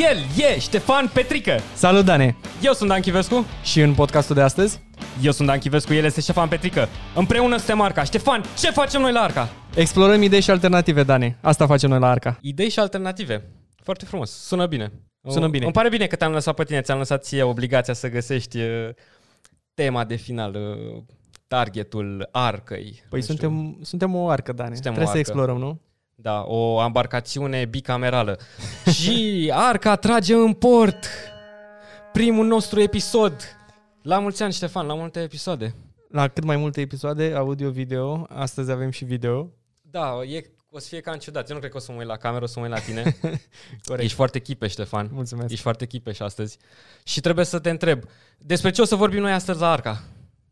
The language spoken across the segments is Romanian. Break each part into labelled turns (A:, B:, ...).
A: El e Ștefan Petrică.
B: Salut, Dane!
A: Eu sunt Dan Chivescu.
B: Și în podcastul de astăzi
A: Eu sunt Dan Chivescu, el este Ștefan Petrică. Împreună suntem Arca. Ștefan, ce facem noi la Arca?
B: explorăm idei și alternative, Dane. Asta facem noi la Arca.
A: Idei și alternative. Foarte frumos. Sună bine.
B: Sună bine.
A: Îmi pare bine că te-am lăsat pe tine, ți-am lăsat ție obligația să găsești uh, tema de final, uh, targetul arcăi.
B: Păi
A: Nu știu.
B: suntem, suntem o arcă, Dane.
A: Suntem o
B: Trebuie să
A: arcă.
B: explorăm, nu?
A: Da, o embarcațiune bicamerală. și Arca trage în port primul nostru episod. La mulți ani, Ștefan, la multe episoade.
B: La cât mai multe episoade, audio-video, astăzi avem și video.
A: Da, e, o să fie cam ciudat. Eu nu cred că o să mă uit la cameră, o să mă uit la tine.
B: Corect.
A: Ești foarte chipe, Ștefan.
B: Mulțumesc.
A: Ești foarte chipeș astăzi. Și trebuie să te întreb, despre ce o să vorbim noi astăzi la Arca?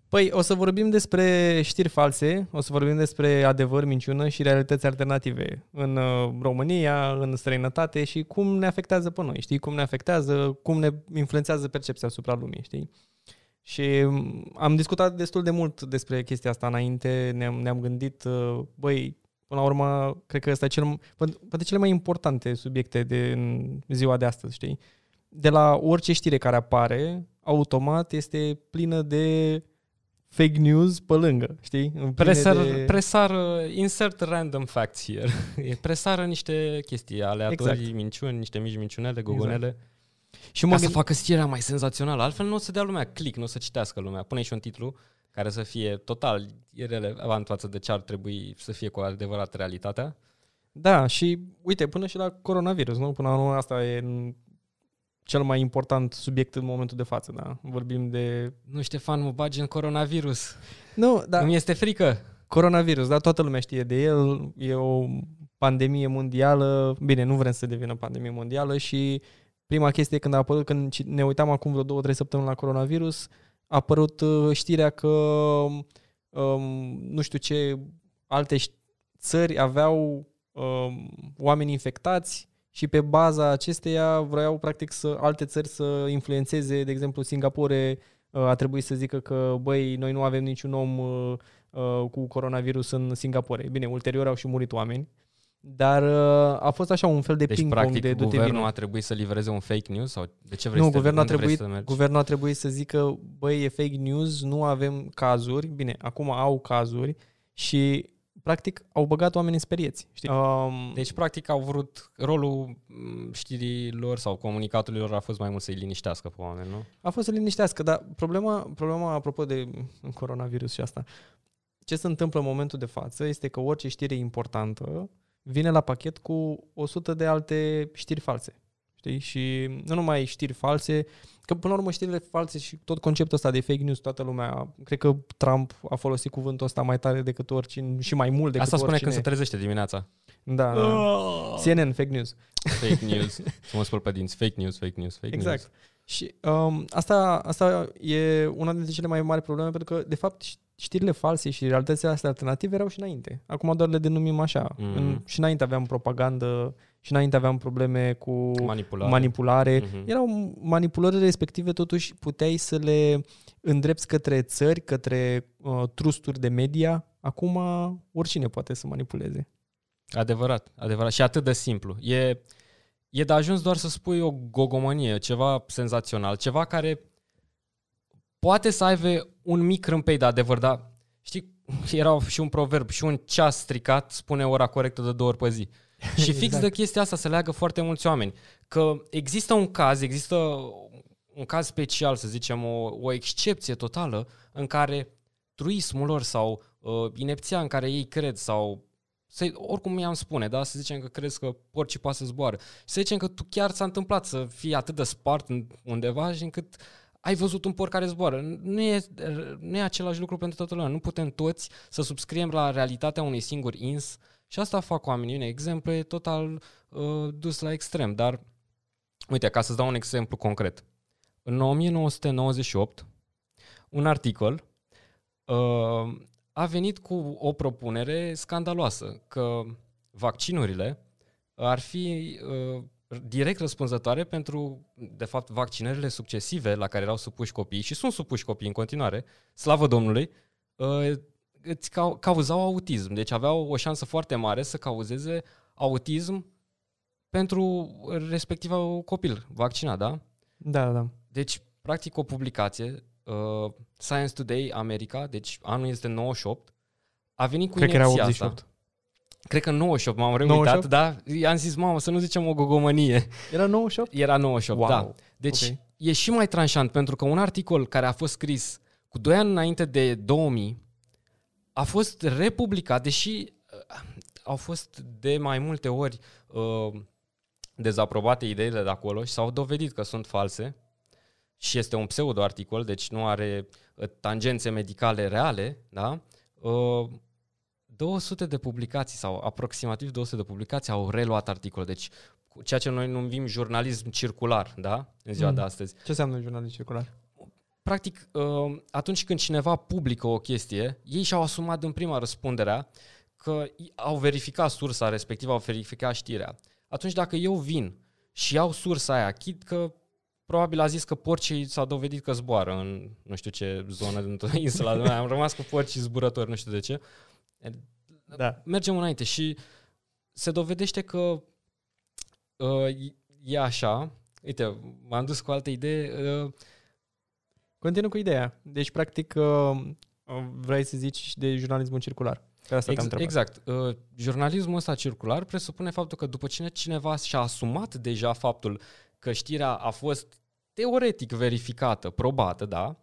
B: Păi, o să vorbim despre știri false, o să vorbim despre adevăr, minciună și realități alternative în uh, România, în străinătate și cum ne afectează pe noi, știi? Cum ne afectează, cum ne influențează percepția asupra lumii, știi? Și mm, am discutat destul de mult despre chestia asta înainte, ne-am, ne-am gândit, uh, băi, până la urmă, cred că ăsta e cel, poate poate cele mai importante subiecte de în ziua de astăzi, știi? De la orice știre care apare, automat este plină de fake news pe lângă, știi? Pline
A: Presar,
B: de...
A: presar, uh, insert random facts here. E presară niște chestii aleatorii,
B: Exact.
A: minciuni, niște mici minciunele, gogonele.
B: și
A: Ca
B: mă
A: să
B: gând...
A: facă știrea mai senzațională. Altfel nu o să dea lumea click, nu o să citească lumea. Pune și un titlu care să fie total irelevant față de ce ar trebui să fie cu adevărat realitatea.
B: Da, și uite, până și la coronavirus, nu? Până la urmă asta e în- cel mai important subiect în momentul de față, da? Vorbim de...
A: Nu, Ștefan, mă bagi în coronavirus.
B: Nu,
A: Da.
B: da,
A: Îmi este frică.
B: coronavirus, da, toată lumea știe de el, e o pandemie mondială, bine, nu vrem să devină pandemie mondială și prima chestie când a apărut, când ci- ne uitam acum vreo două, trei săptămâni la coronavirus, a apărut uh, știrea că um, nu știu ce alte ș- țări aveau um, oameni infectați și pe baza acesteia vreau practic să alte țări să influențeze, de exemplu Singapore uh, a trebuit să zică că băi, noi nu avem niciun om uh, uh, cu coronavirus în Singapore. Bine, ulterior au și murit oameni, dar uh, a fost așa un fel de
A: Deci,
B: ping-pong
A: practic,
B: de du-te
A: guvernul
B: vină.
A: a trebuit să livreze un fake news? sau De ce vrei
B: Nu,
A: să te-
B: guvernul a,
A: unde vrei
B: trebuit,
A: să mergi?
B: guvernul a trebuit să zică, băi, e fake news, nu avem cazuri. Bine, acum au cazuri și practic au băgat oamenii sperieți. Știi? Um,
A: Deci, practic, au vrut rolul m, știrilor sau comunicatului lor a fost mai mult să-i liniștească pe oameni, nu?
B: A fost să liniștească, dar problema, problema apropo de coronavirus și asta, ce se întâmplă în momentul de față este că orice știre importantă vine la pachet cu 100 de alte știri false. Știi? Și nu numai știri false, că până la urmă știrile false și tot conceptul ăsta de fake news, toată lumea, cred că Trump a folosit cuvântul ăsta mai tare decât oricine și mai mult decât
A: Asta spune
B: oricine.
A: când se trezește dimineața.
B: Da, da. CNN, fake news.
A: Fake news. să mă spăl pe dinți. Fake news, fake news, fake
B: Exact.
A: news.
B: Și um, asta, asta e una dintre cele mai mari probleme, pentru că, de fapt, ș- știrile false și realitățile astea alternative erau și înainte. Acum doar le denumim așa.
A: Mhm.
B: În, și înainte aveam propagandă, și înainte aveam probleme cu
A: Manipulare.
B: manipulare.
A: Mhm.
B: Erau manipulările respective, totuși puteai să le îndrepți către țări, către uh, trusturi de media. Acum oricine poate să manipuleze.
A: Adevărat, adevărat. Și atât de simplu. E, e de ajuns doar să spui o gogomanie, ceva senzațional, ceva care poate să aibă un mic râmpei de adevăr, dar știi, era și un proverb, și un ceas stricat spune ora corectă de două ori pe zi. Și fix
B: Exact.
A: de chestia asta se leagă foarte mulți oameni. Că există un caz, există un caz special, să zicem, o, o excepție totală în care truismul lor sau uh, inepția în care ei cred sau să, oricum i-am spune, da? Să zicem că crezi că porcii poate să zboară. Și să zicem că tu chiar ți-a întâmplat să fii atât de spart în- undeva și încât ai văzut un porc care zboară. Nu e, nu e același lucru pentru toată lumea. Nu putem toți să subscriem la realitatea unui singur ins și asta fac oamenii. Un exemplu e total uh, dus la extrem, dar uite, ca să-ți dau un exemplu concret. În 1998, un articol uh, a venit cu o propunere scandaloasă că vaccinurile ar fi uh, direct răspunzătoare pentru, de fapt, vaccinările succesive la care erau supuși copiii și sunt supuși copiii în continuare, slavă Domnului, uh, îți cau- cauzau autism. Deci aveau o șansă foarte mare să cauzeze autism pentru respectiva copil vaccinat, da?
B: Da, da.
A: Deci, practic, o publicație, uh, Science Today America, deci anul este 98, a venit cu
B: Cred că era
A: inepția
B: 88.
A: Asta. Cred că 98, m-am reuitat,
B: 98?
A: da? I-am zis, mamă, să nu zicem o gogomănie.
B: Era 98?
A: Era 98,
B: Wow.
A: da. Deci
B: Ok.
A: e și mai tranșant, pentru că un articol care a fost scris cu 2 ani înainte de 2000 a fost republicat, deși uh, au fost de mai multe ori uh, dezaprobate ideile de acolo și s-au dovedit că sunt false și este un pseudo-articol, deci nu are uh, tangențe medicale reale, da? Uh, 200 de publicații sau aproximativ 200 de publicații au reluat articol, deci cu ceea ce noi numim jurnalism circular, da? În ziua
B: Mm.
A: de astăzi.
B: Ce înseamnă jurnalist circular?
A: Practic, uh, atunci când cineva publică o chestie, ei și-au asumat în prima răspunderea că i- au verificat sursa respectivă, au verificat știrea. Atunci dacă eu vin și iau sursa aia, chit că probabil a zis că porcii s-au dovedit că zboară în nu știu ce zonă dintr-o insulă. Noi Am rămas cu porcii zburători, nu știu de ce.
B: Da.
A: Mergem înainte și se dovedește că uh, e așa. Uite, m-am dus cu altă idee. Uh,
B: Continuă cu ideea. Deci, practic, uh, vrei să zici de jurnalismul circular. Că asta te-am
A: Ex-
B: întrebat.
A: exact. Uh, jurnalismul ăsta circular presupune faptul că după ce cineva și-a asumat deja faptul că știrea a fost teoretic verificată, probată, da,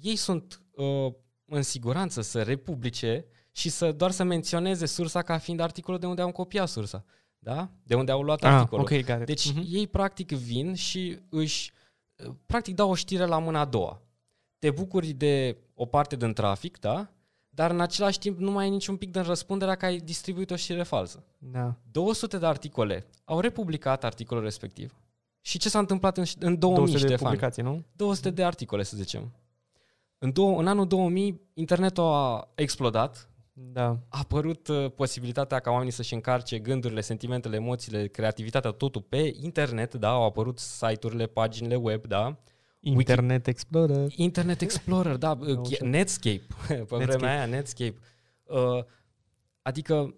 A: ei sunt uh, în siguranță să republice și să doar să menționeze sursa ca fiind articolul de unde au copiat sursa, da? De unde au luat
B: ah,
A: articolul.
B: ok, got it.
A: Deci
B: Mhm.
A: ei practic vin și își practic dau o știre la mâna a doua. Te bucuri de o parte din trafic, da? Dar în același timp nu mai ai niciun pic din răspunderea că ai distribuit o știre falsă.
B: Da.
A: 200 de articole au republicat articolul respectiv. Și ce s-a întâmplat în, în 2000,
B: 200 de
A: Ștefan?
B: publicații, nu?
A: 200 de articole, să zicem. În, două, în anul 2000, internetul a explodat,
B: Da.
A: a apărut uh, posibilitatea ca oamenii să-și încarce gândurile, sentimentele, emoțiile, creativitatea, totul pe internet, da, au apărut site-urile, paginile web, da.
B: Internet Explorer.
A: Internet Explorer, da, uh,
B: Așa.
A: Netscape, pe
B: Netscape.
A: vremea aia, Netscape. Uh, adică,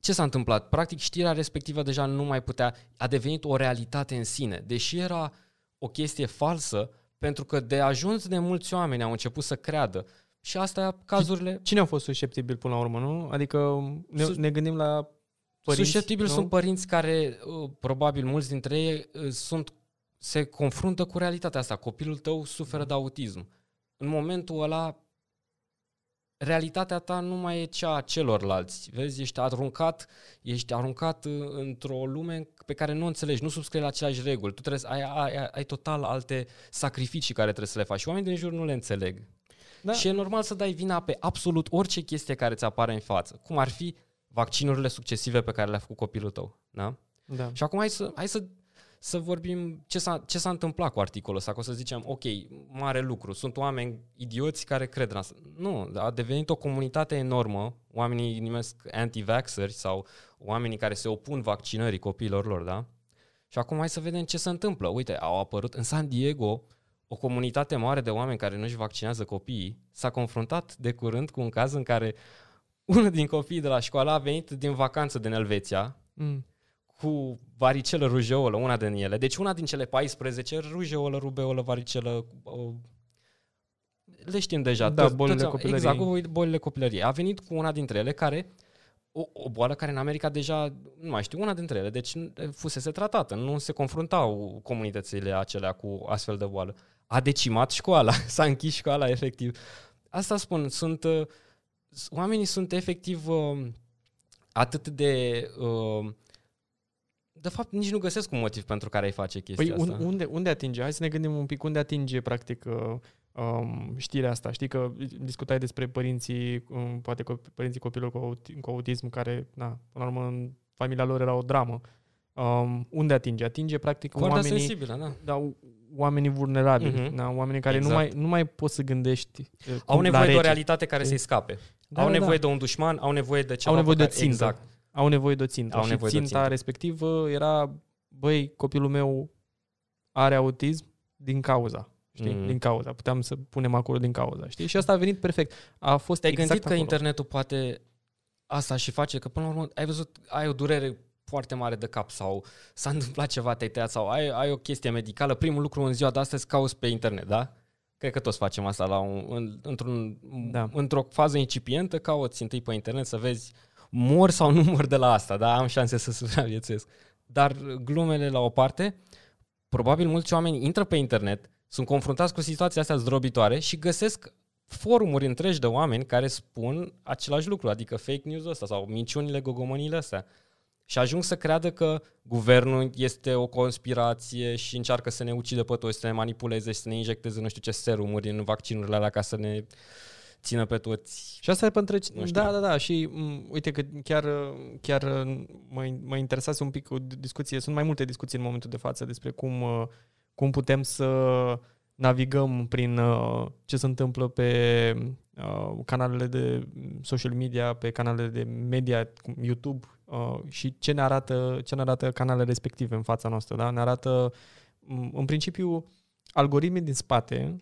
A: ce s-a întâmplat? Practic, știrea respectivă deja nu mai putea, a devenit o realitate în sine, deși era o chestie falsă, pentru că de ajuns de mulți oameni au început să creadă. Și asta cazurile
B: Cine au fost susceptibili până la urmă, nu? Adică ne,
A: Sus-
B: ne gândim la părinți,
A: Susceptibili
B: nu?
A: sunt părinți care, uh, probabil mulți dintre ei, uh, sunt, se confruntă cu realitatea asta. Copilul tău suferă de autism. În momentul ăla, realitatea ta nu mai e cea a celorlalți. Vezi, ești aruncat, ești aruncat uh, într-o lume pe care nu o înțelegi, nu subscrii la aceleași reguli. Tu trebuie să ai, ai, ai, ai total alte sacrificii care trebuie să le faci și oamenii din jur nu le înțeleg.
B: Da.
A: Și e normal să dai vina pe absolut orice chestie care ți apare în față, cum ar fi vaccinurile succesive pe care le-a făcut copilul tău. Da?
B: Da.
A: Și acum hai să, hai să, să vorbim ce s-a, ce s-a întâmplat cu articolul ăsta, că o să zicem, ok, mare lucru, sunt oameni idioți care cred în asta. Nu, a devenit o comunitate enormă, oamenii îi numesc anti-vaxxeri sau oamenii care se opun vaccinării copiilor lor, da? Și acum hai să vedem ce se întâmplă. Uite, au apărut în San Diego o comunitate mare de oameni care nu-și vaccinează copiii. S-a confruntat de curând cu un caz în care unul din copiii de la școală a venit din vacanță din Elveția,
B: Mm.
A: cu varicelă, rujeolă, una din ele. Deci una din cele 14, rujeolă, rubeolă, varicelă, o... le știm deja.
B: Da,
A: Toți-
B: bolile
A: toți-
B: copilăriei.
A: Exact, cu bolile copilăriei. A venit cu una dintre ele care, o, o boală care în America deja, nu mai știu, una dintre ele, deci fusese tratată, nu se confruntau comunitățile acelea cu astfel de boală. A decimat școala, s-a închis școala efectiv. Asta spun, sunt, uh, s- oamenii sunt efectiv uh, atât de... Uh, de fapt, nici nu găsesc un motiv pentru care ai face chestia
B: Păi un,
A: asta.
B: unde, unde atinge? Hai să ne gândim un pic unde atinge practic uh, um, știrea asta. Știi că discutai despre părinții, um, poate co- părinții copilor cu, aut- cu autism care, na, până la urmă, în familia lor era o dramă. Um, unde atinge? Atinge practic
A: Foarte
B: oamenii,
A: sensibilă, da.
B: da, oamenii vulnerabili,
A: Mhm.
B: da, oamenii care
A: Exact.
B: nu, mai, nu mai poți să gândești uh,
A: Au
B: cum- la
A: nevoie de o
B: rece.
A: realitate care să-i scape.
B: Da,
A: au
B: da,
A: nevoie
B: da.
A: de un dușman, au nevoie de ceva
B: Au nevoie
A: pe
B: de
A: care-
B: țintă.
A: Exact.
B: Au nevoie de o țintă.
A: Au
B: și
A: nevoie de o
B: ținta
A: țintă.
B: respectivă era, băi, copilul meu are autism din cauza. Știi?
A: Mhm.
B: Din cauza. Puteam să punem acolo din cauza. Știi? Și asta a venit perfect. A fost
A: Te-ai
B: exact
A: gândit că
B: acolo.
A: internetul poate asta și face, că până la urmă ai văzut, ai o durere foarte mare de cap sau s-a întâmplat ceva, te-ai tăiat sau ai, ai o chestie medicală, primul lucru în ziua de astăzi cauți pe internet, da? Cred că toți facem asta la un, în, într-un, da. într-o fază incipientă, cauți întâi pe internet să vezi mor sau nu mor de la asta, da? Am șanse să supraviețuiesc. Dar glumele la o parte, probabil mulți oameni intră pe internet, sunt confruntați cu situația astea zdrobitoare și găsesc forumuri întregi de oameni care spun același lucru, adică fake news ăsta sau minciunile, gogomănile astea. Și ajung să creadă că guvernul este o conspirație și încearcă să ne ucidă pe toți, să ne manipuleze și să ne injecteze nu știu ce serumuri în vaccinurile alea ca să ne țină pe toți.
B: Și asta e pentru... Da, da, da. Și m- mm, uite că chiar, chiar mă, mă interesase un pic o discuție. Sunt mai multe discuții în momentul de față despre cum, cum putem să navigăm prin uh, ce se întâmplă pe uh, canalele de social media, pe canalele de media, YouTube uh, și ce ne arată, ce ne arată canalele respective în fața noastră. Da? Ne arată, mm, în principiu, algoritmii din spate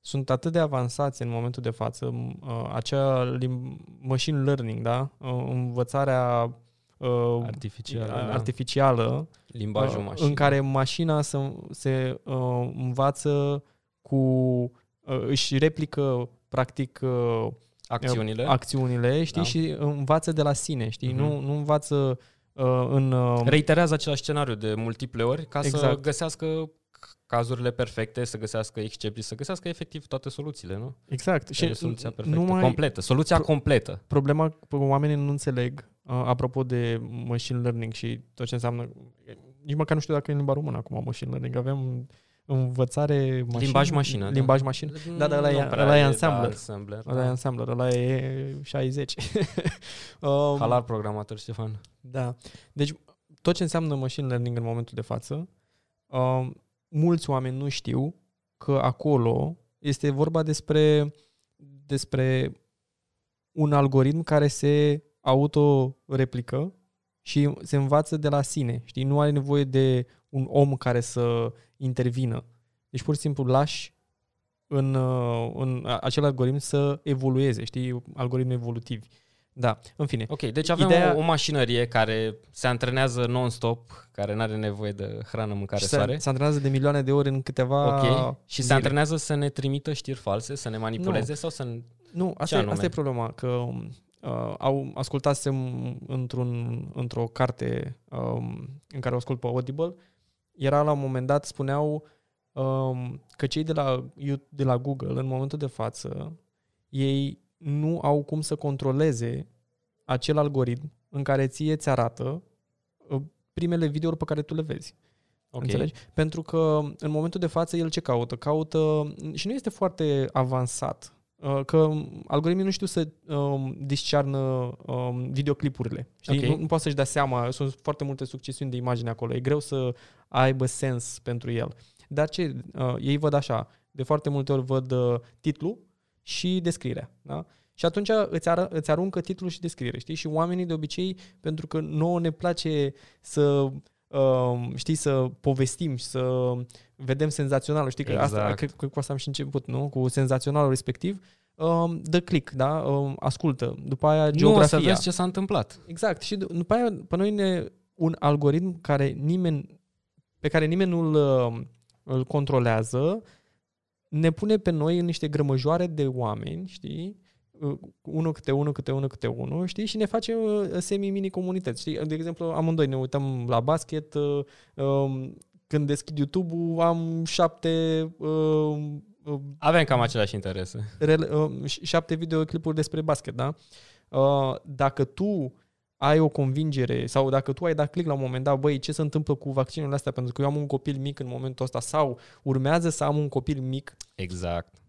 B: sunt atât de avansați în momentul de față, uh, acea machine learning, da? Uh, învățarea
A: uh, artificială,
B: uh, artificială
A: limbajul uh,
B: mașină. în care mașina se, se uh, învață cu uh, își replică practic uh,
A: acțiunile,
B: acțiunile știi, da. și învață de la sine, știi, uh-huh. nu, nu învață uh, în... Uh,
A: Reiterează același scenariu de multiple ori ca exact. să găsească cazurile perfecte, să găsească excepții, să găsească efectiv toate soluțiile, nu?
B: Exact.
A: Și soluția perfectă, numai completă, soluția pro- completă.
B: Problema că oamenii nu înțeleg, uh, apropo de machine learning și tot ce înseamnă, nici măcar nu știu dacă e în limba română acum machine learning, avem învățare
A: mașină. Limbaj mașină.
B: Limbaj da. mașină. Da, da, ăla e, ăla e ensembler. ensembler ăla da. e ensembler, ăla e 60.
A: um, Halar programator, Ștefan.
B: Da. Deci, tot ce înseamnă machine learning în momentul de față, um, mulți oameni nu știu că acolo este vorba despre, despre un algoritm care se autoreplică și se învață de la sine. Știi? Nu are nevoie de un om care să intervină. Deci pur și simplu lași în, în acel algoritm să evolueze, știi, algoritmi evolutivi. Da, în fine.
A: Ok, deci avem Ideea... o, o mașinărie care se antrenează non-stop, care nu are nevoie de hrană, mâncare,
B: se,
A: soare.
B: Se antrenează de milioane de ori în câteva
A: Ok, și zile. se antrenează să ne trimită știri false, să ne manipuleze nu. sau să...
B: Nu, asta, e, asta e problema, că uh, au ascultasem într-un, într-o carte um, în care o ascult pe Audible, era la un moment dat, spuneau um, că cei de la, de la Google, în momentul de față, ei nu au cum să controleze acel algoritm în care ție ți arată uh, primele videouri pe care tu le vezi. Okay. Înțelegi? Pentru că în momentul de față el ce caută? Caută și nu este foarte avansat. Uh, că algoritmii nu știu să um, discearnă um, videoclipurile. Știi? Okay. Nu, nu poate să-și dea seama, sunt foarte multe succesiuni de imagini acolo. E greu să aibă sens pentru el. Dar ce? Uh, ei văd așa, de foarte multe ori văd uh, titlul și descrierea. Da? Și atunci îți, ar, îți aruncă titlul și descriere, știi? Și oamenii de obicei, pentru că nouă ne place să uh, știi, să povestim și să vedem senzaționalul. Știi că exact. asta, cred că cu asta am și început, nu? Cu senzaționalul respectiv. Uh, dă click, da? Uh, ascultă. După aia geografia.
A: Nu, să vezi ce s-a întâmplat.
B: Exact. Și după aia, pe noi ne, un algoritm care nimeni, pe care nimeni nu-l uh, îl controlează, ne pune pe noi în niște grămăjoare de oameni, știi? Uh, unul câte unul, câte unul, câte unul, știi? Și ne face uh, semi-mini comunități, știi? De exemplu, amândoi ne uităm la basket, uh, um, când deschid YouTube-ul am șapte...
A: Avem cam aceleași interese.
B: Șapte videoclipuri despre basket, da? Dacă tu ai o convingere sau dacă tu ai dat click la un moment dat, băi, ce se întâmplă cu vaccinurile astea pentru că eu am un copil mic în momentul ăsta sau urmează să am un copil mic.
A: Exact.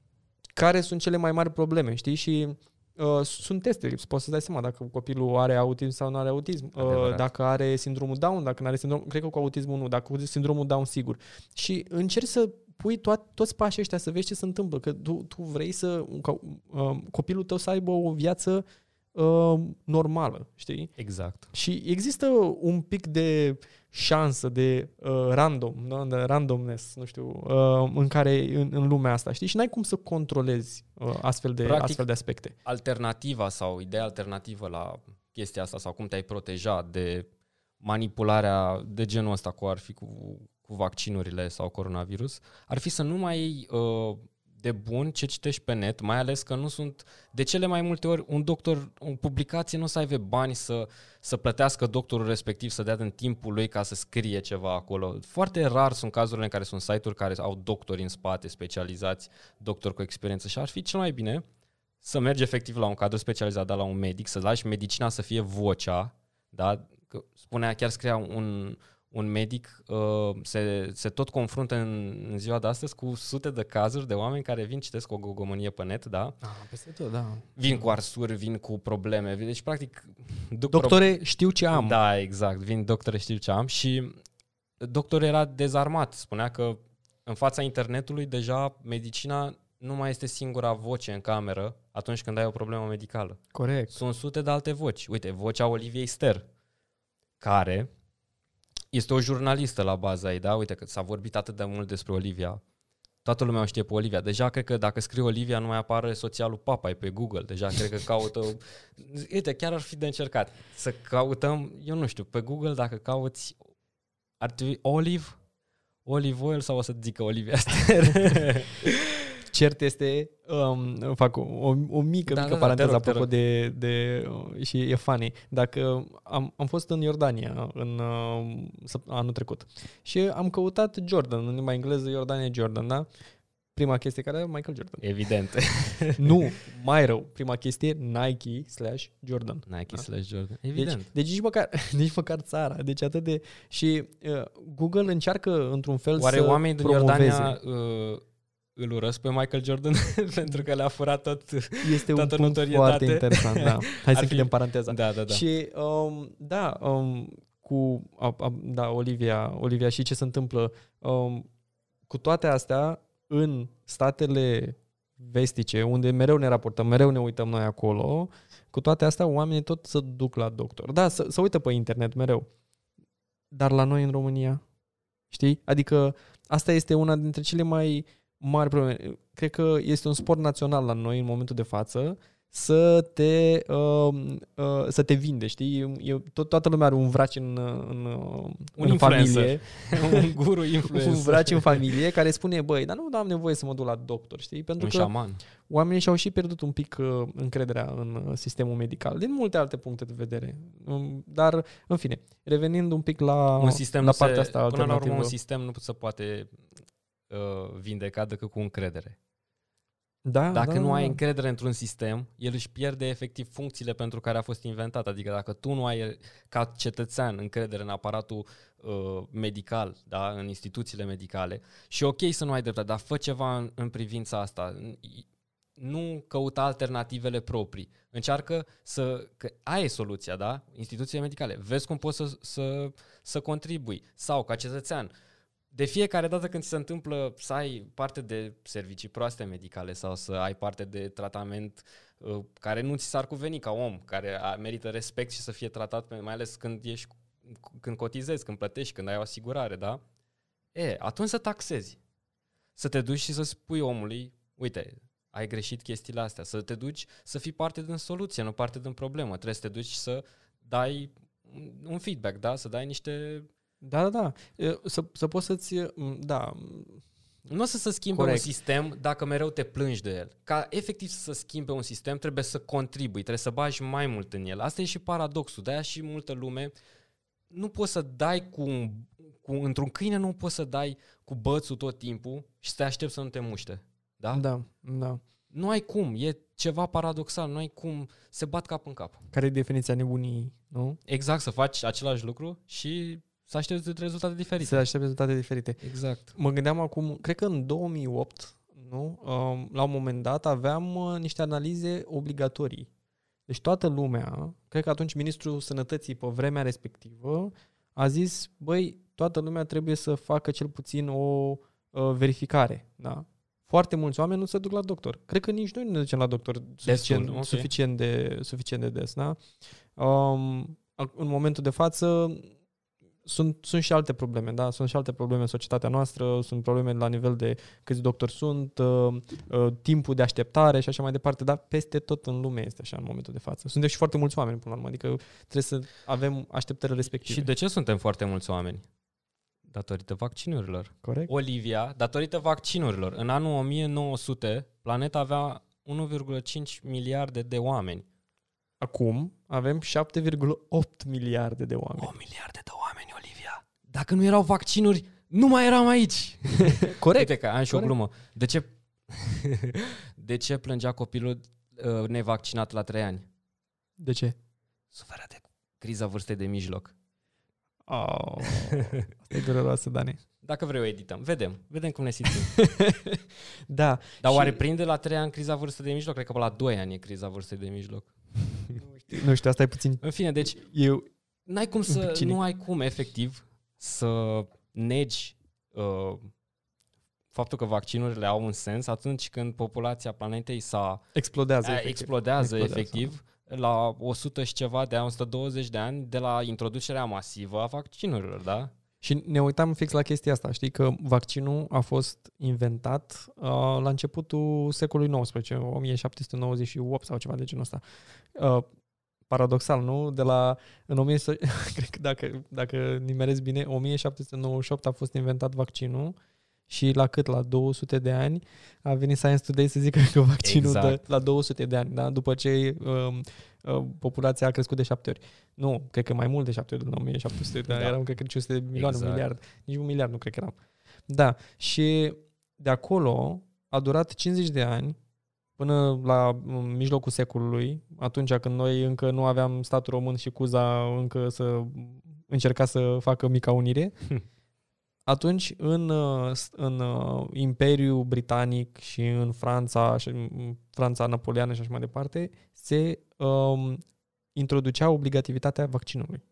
B: Care sunt cele mai mari probleme, știi? Și uh, sunt teste, poți să dai seama dacă copilul are autism sau nu are autism, uh, dacă are sindromul Down, dacă nu are sindrom, cred că cu autismul nu, dacă cu sindromul Down sigur. Și încerci să pui to- toți pașii ăștia să vezi ce se întâmplă, că tu, tu vrei să ca, uh, copilul tău să aibă o viață uh, normală, știi?
A: Exact.
B: Și există un pic de șansă, de uh, random, da? de randomness, nu știu, uh, în care în, în lumea asta, știi? Și n-ai cum să controlezi uh, astfel, de, Practic, astfel de aspecte.
A: Alternativa sau ideea alternativă la chestia asta sau cum te-ai proteja de manipularea de genul ăsta cu ar fi cu, cu vaccinurile sau coronavirus, ar fi să nu mai iei uh, de bun ce citești pe net, mai ales că nu sunt, de cele mai multe ori, un doctor, o publicație nu o să aibă bani să, să plătească doctorul respectiv, să dea în timpul lui ca să scrie ceva acolo. Foarte rar sunt cazurile în care sunt site-uri care au doctori în spate, specializați, doctori cu experiență și ar fi cel mai bine să mergi efectiv la un cadru specializat, dar la un medic, să lași medicina să fie vocea, da? Că spunea, chiar scria un, un medic uh, se, se tot confruntă în, în ziua de astăzi cu sute de cazuri de oameni care vin, citesc o gogomănie pe net, da?
B: Ah, peste tot, da.
A: Vin cu arsuri, vin cu probleme. Deci, practic, duc
B: Doctore, pro- știu ce am.
A: Da, exact. Vin doctore, știu ce am. Și doctorul era dezarmat. Spunea că în fața internetului deja medicina nu mai este singura voce în cameră atunci când ai o problemă medicală.
B: Corect.
A: Sunt sute de alte voci. Uite, vocea Oliviei Ster, care este o jurnalistă la baza ei, da? Uite că s-a vorbit atât de mult despre Olivia. Toată lumea o știe pe Olivia. Deja cred că dacă scrie Olivia nu mai apare socialul papai pe Google. Deja cred că caută... Uite, chiar ar fi de încercat să căutăm, eu nu știu, pe Google dacă cauți ar trebui Olive, Olive Oil sau o să zică Olivia Ster.
B: Cert este, um, fac o, o, o mică, da, mică da, paranteză da, apropo de, de, uh, și e funny. Dacă am, am fost în Iordania în uh, anul trecut și am căutat Jordan, în limba engleză Iordania Jordan, da? Prima chestie care Michael Jordan.
A: Evident.
B: nu, mai rău. Prima chestie Nike slash Jordan.
A: Nike da? slash Jordan.
B: Deci,
A: Evident.
B: Deci, deci nici, măcar, nici măcar țara. Deci atât de... Și uh, Google încearcă într-un fel
A: Oare
B: să
A: oamenii din
B: promoveze.
A: Iordania uh, îl urăsc pe Michael Jordan pentru că le-a furat tot
B: Este
A: toată
B: un punct
A: notorietate.
B: foarte interesant, da. Hai să
A: Ar fi-
B: închidem paranteza.
A: Da, da, da.
B: Și um, da, um, cu a, a, da, Olivia, Olivia și ce se întâmplă um, cu toate astea în statele vestice, unde mereu ne raportăm, mereu ne uităm noi acolo, cu toate astea oamenii tot se duc la doctor. Da, să, să uită pe internet mereu. Dar la noi în România, știi? Adică asta este una dintre cele mai mari probleme. Cred că este un sport național la noi în momentul de față să te, uh, uh, să te vinde, știi? E, tot, toată lumea are un vraci în, în,
A: Un
B: în
A: influencer.
B: familie.
A: un guru influencer.
B: un vraci în familie care spune, băi, dar nu am nevoie să mă duc la doctor, știi? Pentru
A: Un
B: că
A: șaman.
B: oamenii și-au și pierdut un pic uh, încrederea în uh, sistemul medical, din multe alte puncte de vedere. Um, dar, în fine, revenind un pic la,
A: un sistem
B: la
A: nu se,
B: partea asta
A: Până la urmă,
B: alternativă.
A: un sistem nu se poate uh, vindeca decât cu încredere.
B: da,
A: Dacă
B: da,
A: nu
B: da,
A: ai
B: da.
A: încredere într-un sistem, el își pierde efectiv funcțiile pentru care a fost inventat. Adică dacă tu nu ai, ca cetățean, încredere în aparatul uh, medical, da, în instituțiile medicale, și e ok să nu ai dreptate, dar fă ceva în, în privința asta. Nu căuta alternativele proprii. Încearcă să... Că aia e soluția, da? Instituțiile medicale. Vezi cum poți să, să, să contribui. Sau, ca cetățean, de fiecare dată când ți se întâmplă să ai parte de servicii proaste medicale sau să ai parte de tratament uh, care nu ți s-ar cuveni ca om, care a, merită respect și să fie tratat, pe- mai ales când ești când cotizezi, când plătești, când ai o asigurare, da? E, atunci să taxezi. Să te duci și să spui omului, uite, ai greșit chestiile astea, să te duci să fii parte din soluție, nu parte din problemă. Trebuie să te duci și să dai un feedback, da? Să dai niște
B: Da, da, da. E, Să, să poți să-ți... m, Da,
A: Nu o să se schimbe
B: Corect.
A: un sistem dacă mereu te plângi de el. Ca efectiv să se schimbe un sistem, trebuie să contribui, trebuie să bagi mai mult în el. Asta e și paradoxul. De-aia și multă lume nu poți să dai cu, un, cu într-un câine nu poți să dai cu bățul tot timpul și să te aștepți să nu te muște. Da?
B: da, da.
A: Nu ai cum, e ceva paradoxal, nu ai cum, se bat cap în cap.
B: Care e definiția nebuniei, nu?
A: Exact, să faci același lucru și să aștepți rezultate diferite.
B: Să aștept rezultate diferite.
A: Exact.
B: Mă gândeam acum, cred că în 2008, nu? Um, la un moment dat aveam uh, niște analize obligatorii. Deci toată lumea, cred că atunci ministrul sănătății pe vremea respectivă a zis, băi, toată lumea trebuie să facă cel puțin o uh, verificare, da? Foarte mulți oameni nu se duc la doctor. Cred că nici noi nu ne ducem la doctor suficient,
A: ok.
B: suficient, de, suficient de des, da? Um, ac- în momentul de față sunt, sunt și alte probleme, da? Sunt și alte probleme în societatea noastră, sunt probleme la nivel de câți doctori sunt, uh, uh, timpul de așteptare și așa mai departe, dar peste tot în lume este așa în momentul de față. Suntem și foarte mulți oameni până la urmă, adică trebuie să avem așteptările respective.
A: Și de ce suntem foarte mulți oameni? Datorită vaccinurilor.
B: Corect?
A: Olivia, datorită vaccinurilor. În anul 1900, planeta avea 1,5 miliarde de oameni.
B: Acum avem 7,8 miliarde de oameni.
A: O miliarde de oameni, Olivia. Dacă nu erau vaccinuri, nu mai eram aici.
B: Corect.
A: Uite că am și o
B: Corect.
A: glumă. De ce, de ce plângea copilul uh, nevaccinat la 3 ani?
B: De ce?
A: Suferă de criza vârstei de mijloc.
B: Oh, asta e dureroasă, Dani.
A: Dacă vrei o edităm. Vedem. Vedem cum ne simțim.
B: Da.
A: Dar
B: Și-
A: oare prinde la 3 ani criza vârstei de mijloc? Cred că pe la 2 ani e criza vârstei de mijloc.
B: Nu știu, asta e puțin...
A: În fine, deci
B: Eu,
A: n-ai cum
B: Un
A: să,
B: pic cinic.
A: nu ai cum efectiv să negi uh, faptul că vaccinurile au un sens atunci când populația planetei s-a
B: explodează.
A: a,
B: efectiv.
A: explodează,
B: Explodează,
A: efectiv la 100 și ceva de ani, 120 de ani de la introducerea masivă a vaccinurilor, da?
B: Și ne uitam fix la chestia asta. Știi că vaccinul a fost inventat uh, la începutul secolului XIX, 1798 sau ceva de genul ăsta. Uh, paradoxal, nu? De la, în 1900, cred că dacă, dacă nimeresc bine, 1798 a fost inventat vaccinul și la cât? La 200 de ani a venit Science Today să zică că vaccinul
A: Exact.
B: exact. de, la 200 de ani, da? După ce um, uh, populația a crescut de șapte ori. Nu, cred că mai mult de șapte ori, în 1700, dar
A: Da.
B: eram cred că 500 de milioane,
A: Exact.
B: un miliard. Nici un miliard nu cred că eram. Da, și de acolo a durat 50 de ani până la mm, mijlocul secolului, atunci când noi încă nu aveam statul român și Cuza încă să încerca să facă mica unire. Atunci, în, uh, s- în uh, Imperiul Britanic și în Franța, și în Franța napoleană și așa mai departe, se um, introducea obligativitatea vaccinului.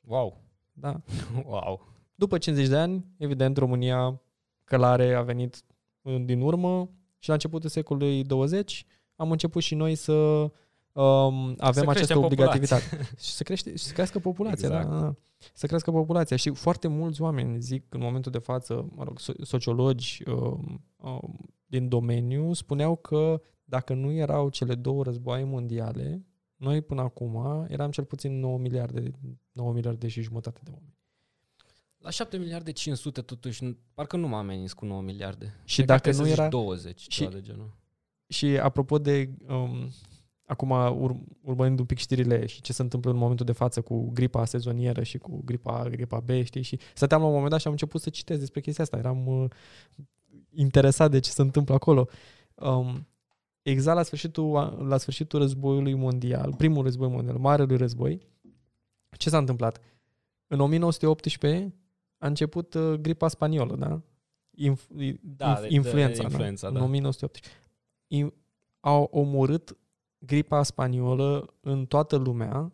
A: Wow.
B: Da.
A: Wow.
B: După 50 de ani, evident, România călare a venit în- din urmă și la începutul secolului 20 am început și noi să um, avem
A: creștem
B: această
A: populația.
B: obligativitate. și să, crește, și să crească populația.
A: Exact.
B: Da, da, da. Să crească populația. Și foarte mulți oameni zic în momentul de față, mă rog, so- sociologi um, um, din domeniu spuneau că dacă nu erau cele două războaie mondiale, noi până acum eram cel puțin 9 miliarde, 9 miliarde și jumătate de oameni.
A: La 7 miliarde 500 totuși, n- parcă nu m-am amenins cu 9 miliarde.
B: Și
A: Cred că
B: dacă
A: trebuie
B: nu
A: să zici
B: era...
A: 20,
B: și-
A: ceva de genul.
B: Și apropo de, um, acum ur- urmărind un pic știrile și ce se întâmplă în momentul de față cu gripa sezonieră și cu gripa A, gripa B, știi, și stăteam la un moment dat și am început să citesc despre chestia asta. Eram uh, interesat de ce se întâmplă acolo. Um, exact la sfârșitul, a- la sfârșitul războiului mondial, primul război mondial, marelui război, ce s-a întâmplat? În 1918 a început uh, gripa spaniolă, da? Inf-
A: Da,
B: inf-
A: de- de-
B: influența,
A: influența,
B: da?
A: da.
B: În 1918. In- au omorât gripa spaniolă în toată lumea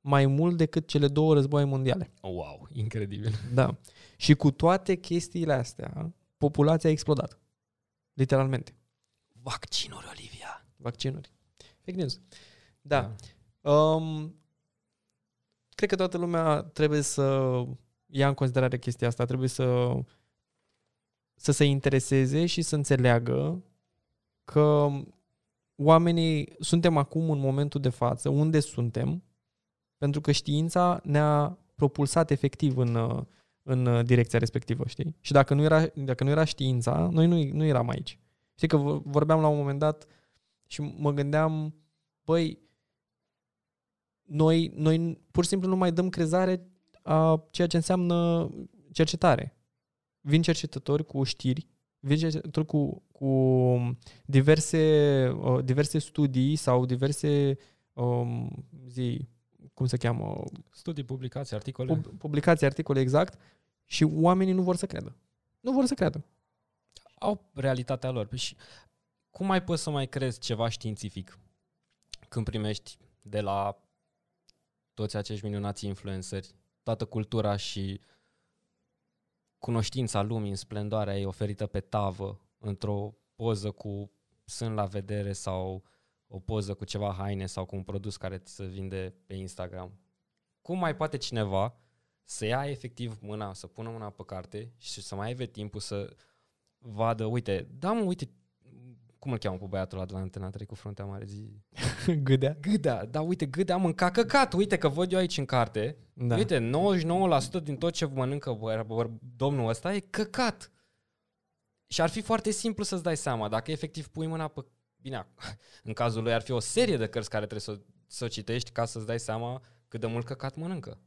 B: mai mult decât cele două războaie mondiale.
A: Oh, wow, incredibil.
B: Da. Și cu toate chestiile astea, populația a explodat. Literalmente.
A: Vaccinuri, Olivia.
B: Vaccinuri. Fake news. Da. Um, cred că toată lumea trebuie să ia în considerare chestia asta, trebuie să să se intereseze și să înțeleagă că oamenii suntem acum în momentul de față, unde suntem, pentru că știința ne-a propulsat efectiv în, în direcția respectivă, știi? Și dacă nu era, dacă nu era știința, noi nu, nu eram aici. Știi că vor- vorbeam la un moment dat și mă gândeam, băi, noi, noi pur și simplu nu mai dăm crezare a ceea ce înseamnă cercetare. Vin cercetători cu știri, vin cercetători cu, cu diverse, uh, diverse studii sau diverse um, zi, cum se cheamă,
A: Studii, publicații, articole.
B: pub- publicații, articole exact și oamenii nu vor să creadă. Nu vor să creadă.
A: au realitatea lor. Păi Și cum mai poți să mai crezi ceva științific când primești de la toți acești minunați influenceri toată cultura și cunoștința lumii în splendoarea ei oferită pe tavă într-o poză cu sân la vedere sau o poză cu ceva haine sau cu un produs care ți se vinde pe Instagram. Cum mai poate cineva să ia efectiv mâna, să pună mâna pe carte și să mai aibă timpul să vadă, uite, da mă, uite, cum îl cheamă pe băiatul ăla de la Antena 3 cu fruntea mare zi?
B: Gâdea.
A: Gâdea, da, uite, Gâdea mânca căcat, uite că văd eu aici în carte,
B: Da.
A: uite, 99% din tot ce mănâncă bă, bă, domnul ăsta e căcat. Și ar fi foarte simplu să-ți dai seama, dacă efectiv pui mâna pe... Bine, în cazul lui ar fi o serie de cărți care trebuie să, să o citești ca să-ți dai seama cât de mult căcat mănâncă.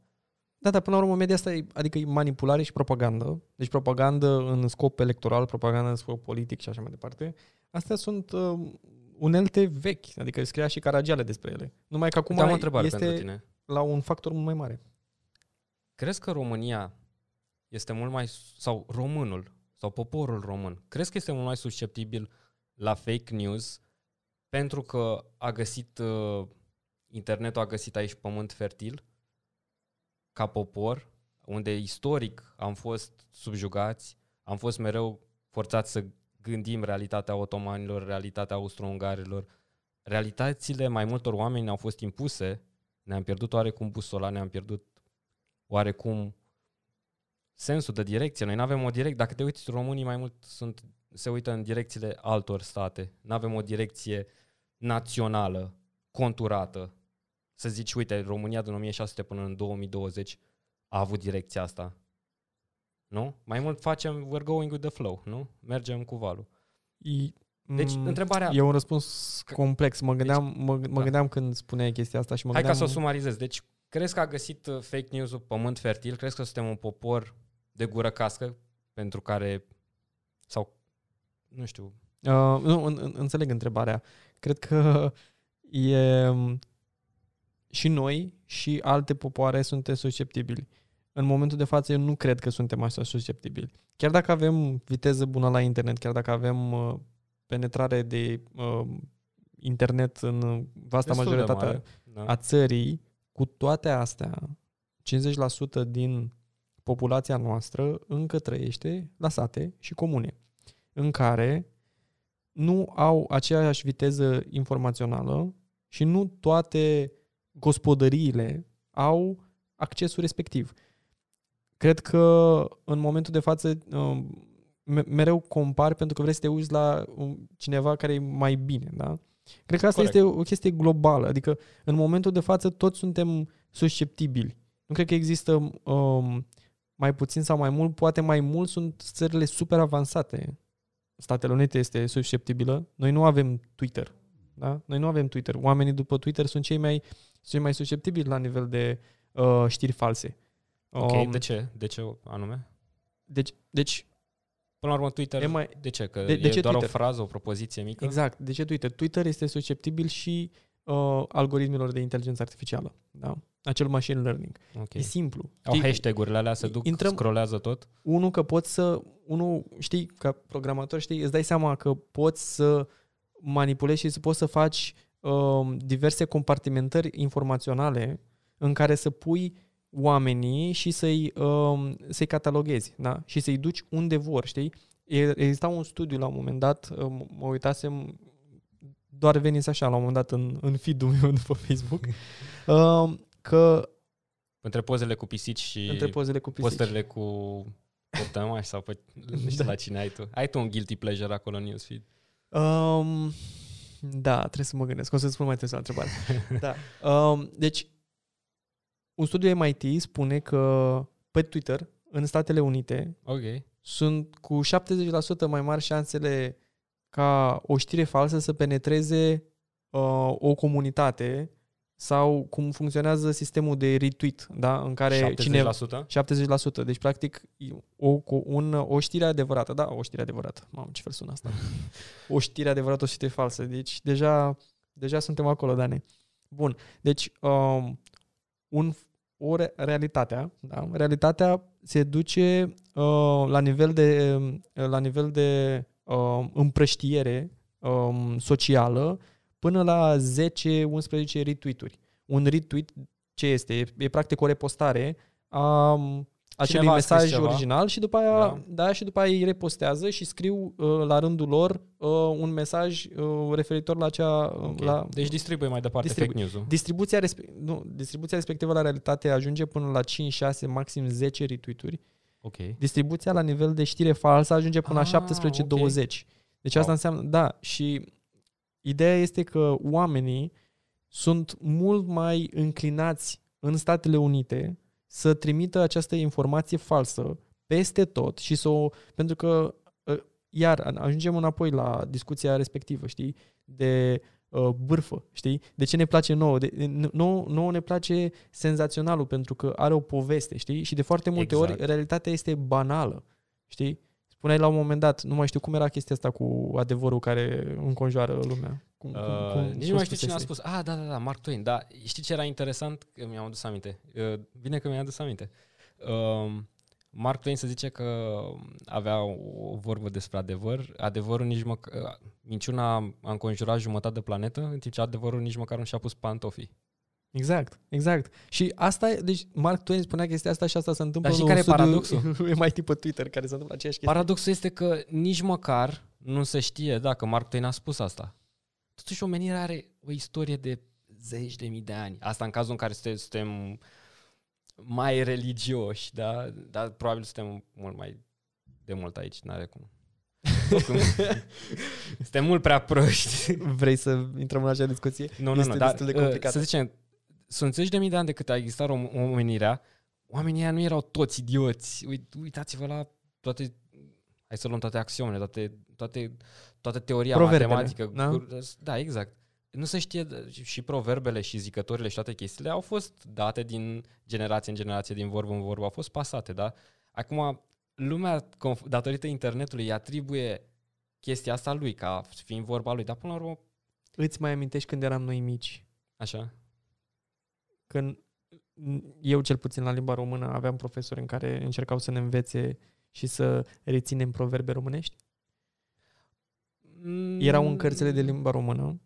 B: Da, dar până la urmă media asta e, adică e manipulare și propagandă. Deci propagandă în scop electoral, propagandă în scop politic și așa mai departe. Astea sunt uh, unelte vechi, adică scria și Caragiale despre ele. Numai că acum
A: Acum am o întrebare
B: este
A: pentru tine.
B: la un factor mult mai mare.
A: Crezi că România este mult mai, sau românul, sau poporul român, crezi că este mult mai susceptibil la fake news pentru că a găsit, uh, internetul a găsit aici pământ fertil ca popor, unde istoric am fost subjugați, am fost mereu forțați să gândim realitatea otomanilor, realitatea austro-ungarilor. Realitățile mai multor oameni au fost impuse, ne-am pierdut oarecum busola, ne-am pierdut oarecum sensul de direcție. Noi nu avem o direcție. Dacă te uiți, românii mai mult sunt, se uită în direcțiile altor state. Nu avem o direcție națională, conturată. Să zici, uite, România din 1600 până în 2020 a avut direcția asta. Nu? Mai mult facem, we're going with the flow, nu? Mergem cu valul.
B: E,
A: Deci,
B: mm,
A: întrebarea...
B: E un răspuns complex. Mă gândeam, mă, mă
A: da.
B: gândeam când spuneai chestia asta și mă
A: Hai ca
B: gândeam...
A: să o sumarizez. Deci, crezi că a găsit uh, fake news-ul pământ fertil? Crezi că suntem un popor de gură cască pentru care, sau, nu știu,
B: Uh, nu, în, în, înțeleg întrebarea. Cred că e și noi și alte popoare suntem susceptibili. În momentul de față eu nu cred că suntem așa susceptibili. Chiar dacă avem viteză bună la internet, chiar dacă avem uh, penetrare de uh, internet în vasta
A: destul de
B: majoritate
A: mare. Da.
B: a țării, cu toate astea, 50% din populația noastră încă trăiește la sate și comune, în care nu au aceeași viteză informațională și nu toate gospodăriile au accesul respectiv. Cred că în momentul de față um, me- mereu compari pentru că vrei să te uiți la um, cineva care e mai bine, da? Cred că asta
A: Corect.
B: este o chestie globală, adică în momentul de față toți suntem susceptibili. Nu cred că există um, mai puțin sau mai mult, poate mai mult sunt țările super avansate. Statele Unite este susceptibilă. Noi nu avem Twitter. Da? Noi nu avem Twitter. Oamenii după Twitter sunt cei mai, sunt cei mai susceptibili la nivel de uh, știri false.
A: Ok,
B: Um,
A: de ce? De ce anume?
B: Deci, deci
A: Până la urmă, Twitter,
B: E mai-
A: de ce? Că
B: de-
A: e
B: de ce
A: doar
B: Twitter?
A: o frază, o propoziție mică?
B: Exact. De ce Twitter? Twitter este susceptibil și uh, algoritmilor de inteligență artificială. Da? Acel machine learning.
A: Ok.
B: E simplu.
A: Au
B: Știi,
A: hashtag-urile alea, se duc,
B: Intrăm-
A: scrollează tot?
B: unul că poți să, unul, știi, ca programator, știi, îți dai seama că poți să manipulezi și să poți să faci um, diverse compartimentări informaționale în care să pui oamenii și să-i, um, să-i cataloghezi, da? Și să-i duci unde vor, știi? E- Exista un studiu la un moment dat, um, mă uitasem, doar veniți așa la un moment dat în, în feed-ul meu de pe Facebook, um, că
A: Între pozele cu pisici și
B: între pozele cu pisici.
A: posterele cu optămași sau pe, nu știu
B: Da.
A: la cine ai tu. Ai tu un guilty pleasure acolo în newsfeed?
B: Um, da, trebuie să mă gândesc. O să spun mai târziu la întrebare. da. Um, deci, un studiu MIT spune că pe Twitter, în Statele Unite,
A: Ok.
B: sunt cu 70% mai mari șansele ca o știre falsă să penetreze uh, o comunitate sau cum funcționează sistemul de retweet, da? în care
A: 70%?
B: cineva 70%. Deci, practic, o, cu un, o știre adevărată. Da, o știre adevărată. Mamă, ce fel sună asta. o știre adevărată, o știre falsă. Deci, deja, deja suntem acolo, Dane. Bun. Deci, um, un, o re- realitatea, da? realitatea se duce uh, la nivel de, la nivel de uh, împrăștiere um, socială până la 10-11 retweet-uri. Un retweet ce este? E, e practic o repostare a, a acelui
A: Cineva a scris
B: mesaj
A: ceva.
B: original și după aia,
A: Da.
B: da. da, și după aia îi repostează și scriu uh, la rândul lor uh, un mesaj uh, referitor la acea
A: Ok.
B: la
A: Deci distribuie mai departe
B: Distribu-
A: fake news-ul.
B: distribuția, respe- nu, distribuția respectivă la realitate ajunge până la 5, 6, maxim 10 retweet-uri.
A: Ok.
B: Distribuția la nivel de știre falsă ajunge până
A: Ah,
B: la 17,
A: ok.
B: 20. Deci asta
A: Wow.
B: înseamnă, da, și ideea este că oamenii sunt mult mai înclinați în Statele Unite să trimită această informație falsă peste tot și să o... Pentru că, ă, iar, ajungem înapoi la discuția respectivă, știi? De uh, bârfă, știi? De ce ne place nouă? De, n- nouă, nouă ne place senzaționalul pentru că are o poveste, știi? Și de foarte multe
A: Exact.
B: ori realitatea este banală, știi? Spuneai la un moment dat, nu mai știu cum era chestia asta cu adevărul care înconjoară lumea. Cum, cum,
A: Uh,
B: cum,
A: nici nu mai știu cine a spus. Ah, da, da, da, Mark Twain. Da, știi ce era interesant? Că mi-am adus aminte. Uh, bine că mi-am adus aminte. Uh, Mark Twain se zice că avea o vorbă despre adevăr. Adevărul nici măcar... Minciuna a înconjurat jumătate de planetă, în timp ce adevărul nici măcar nu și-a pus pantofii.
B: Exact, exact. Și asta e, deci Mark Twain spunea chestia asta și asta se întâmplă
A: Dar știi
B: în
A: care e paradoxul?
B: MIT pe Twitter, care se întâmplă aceeași chestie.
A: Paradoxul este că nici măcar nu se știe dacă Mark Twain a spus asta. Totuși omenirea are o istorie de zeci de mii de ani. Asta în cazul în care suntem, suntem mai religioși, da? Dar probabil suntem mult mai de mult aici, n-are cum. Oricum, suntem mult prea proști.
B: Vrei să intrăm în acea discuție?
A: Nu, nu,
B: Este
A: nu, dar
B: destul de
A: uh,
B: complicat.
A: să zicem, sunt zeci de mii de ani de cât a existat om- omenirea, oamenii ăia nu erau toți idioți. Uit, uitați-vă la toate, hai să luăm toate axiomele, toate, toate, toată teoria
B: Proverbele,
A: matematică.
B: da?
A: Cu- Da, exact. Nu se știe, și proverbele și zicătorile și toate chestiile au fost date din generație în generație, din vorbă în vorbă, au fost pasate, da? Acum, lumea, conf- datorită internetului, îi atribuie chestia asta lui, ca fiind vorba lui, dar până la urmă,
B: Îți mai amintești când eram noi mici?
A: așa,
B: Când eu cel puțin la limba română aveam profesori în care încercau să ne învețe și să reținem proverbe românești? Erau în cărțile de limba română,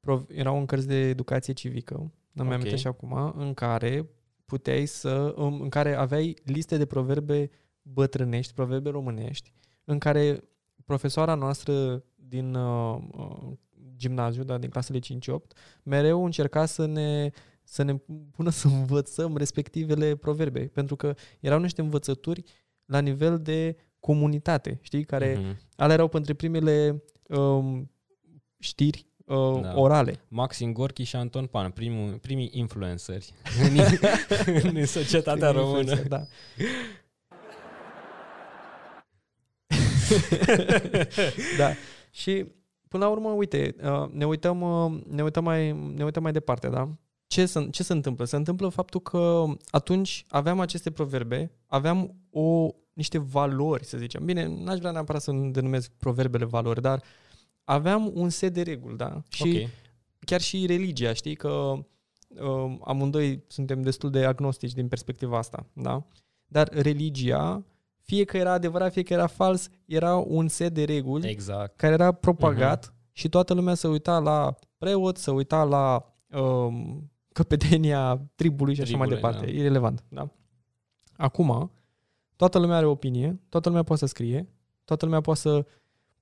B: prov- erau în cărți de educație civică, nu mi-am
A: Ok.
B: okay. și acum, în care puteai să, în în care aveai liste de proverbe bătrânești, proverbe românești, în care profesoara noastră din uh, uh, gimnaziu, da, din clasele 5-8, mereu încerca să ne să ne pună să învățăm respectivele proverbe, pentru că erau niște învățături la nivel de comunitate, știi, care
A: Mhm.
B: alea erau pentru primele um, știri uh,
A: Da.
B: da. orale.
A: Maxim Gorki și Anton Pan, primul, primii influenceri în, în societatea română.
B: Da. da. Și până la urmă, uite, uh, ne uităm, uh, ne uităm, mai, ne uităm mai departe, da? Ce se, ce se întâmplă? Se întâmplă faptul că atunci aveam aceste proverbe, aveam o, niște valori, să zicem. Bine, n-aș vrea neapărat să denumesc proverbele valori, dar aveam un set de reguli, da? Și
A: ok.
B: chiar și religia, știi că uh, amândoi suntem destul de agnostici din perspectiva asta, da? Dar religia, fie că era adevărat, fie că era fals, era un set de reguli
A: Exact.
B: care era propagat uh-huh. și toată lumea se uita la preot, se uita la um, căpetenia tribului și așa mai
A: Tribului,
B: departe.
A: da.
B: Irelevant, da? Acum, toată lumea are opinie, toată lumea poate să scrie, toată lumea poate să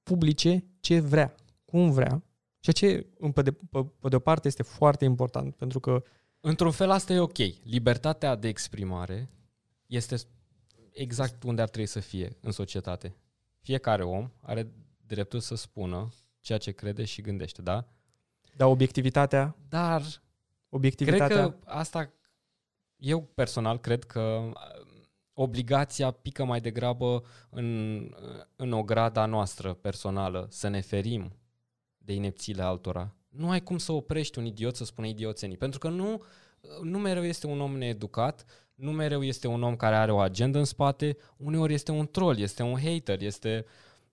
B: publice ce vrea, cum vrea, ceea ce, în- pe de, pe, pe de o parte, este foarte important, pentru că
A: Într-un fel asta e ok. Libertatea de exprimare este exact unde ar trebui să fie în societate. Fiecare om are dreptul să spună ceea ce crede și gândește, da?
B: da, obiectivitatea,
A: Dar cred
B: obiectivitatea,
A: că asta, eu personal cred că uh, obligația pică mai degrabă în, în o grada noastră personală, să ne ferim de inepțiile altora. Nu ai cum să oprești un idiot să spună idioțenii, pentru că nu, nu mereu este un om needucat, nu mereu este un om care are o agendă în spate, uneori este un troll, este un hater, este,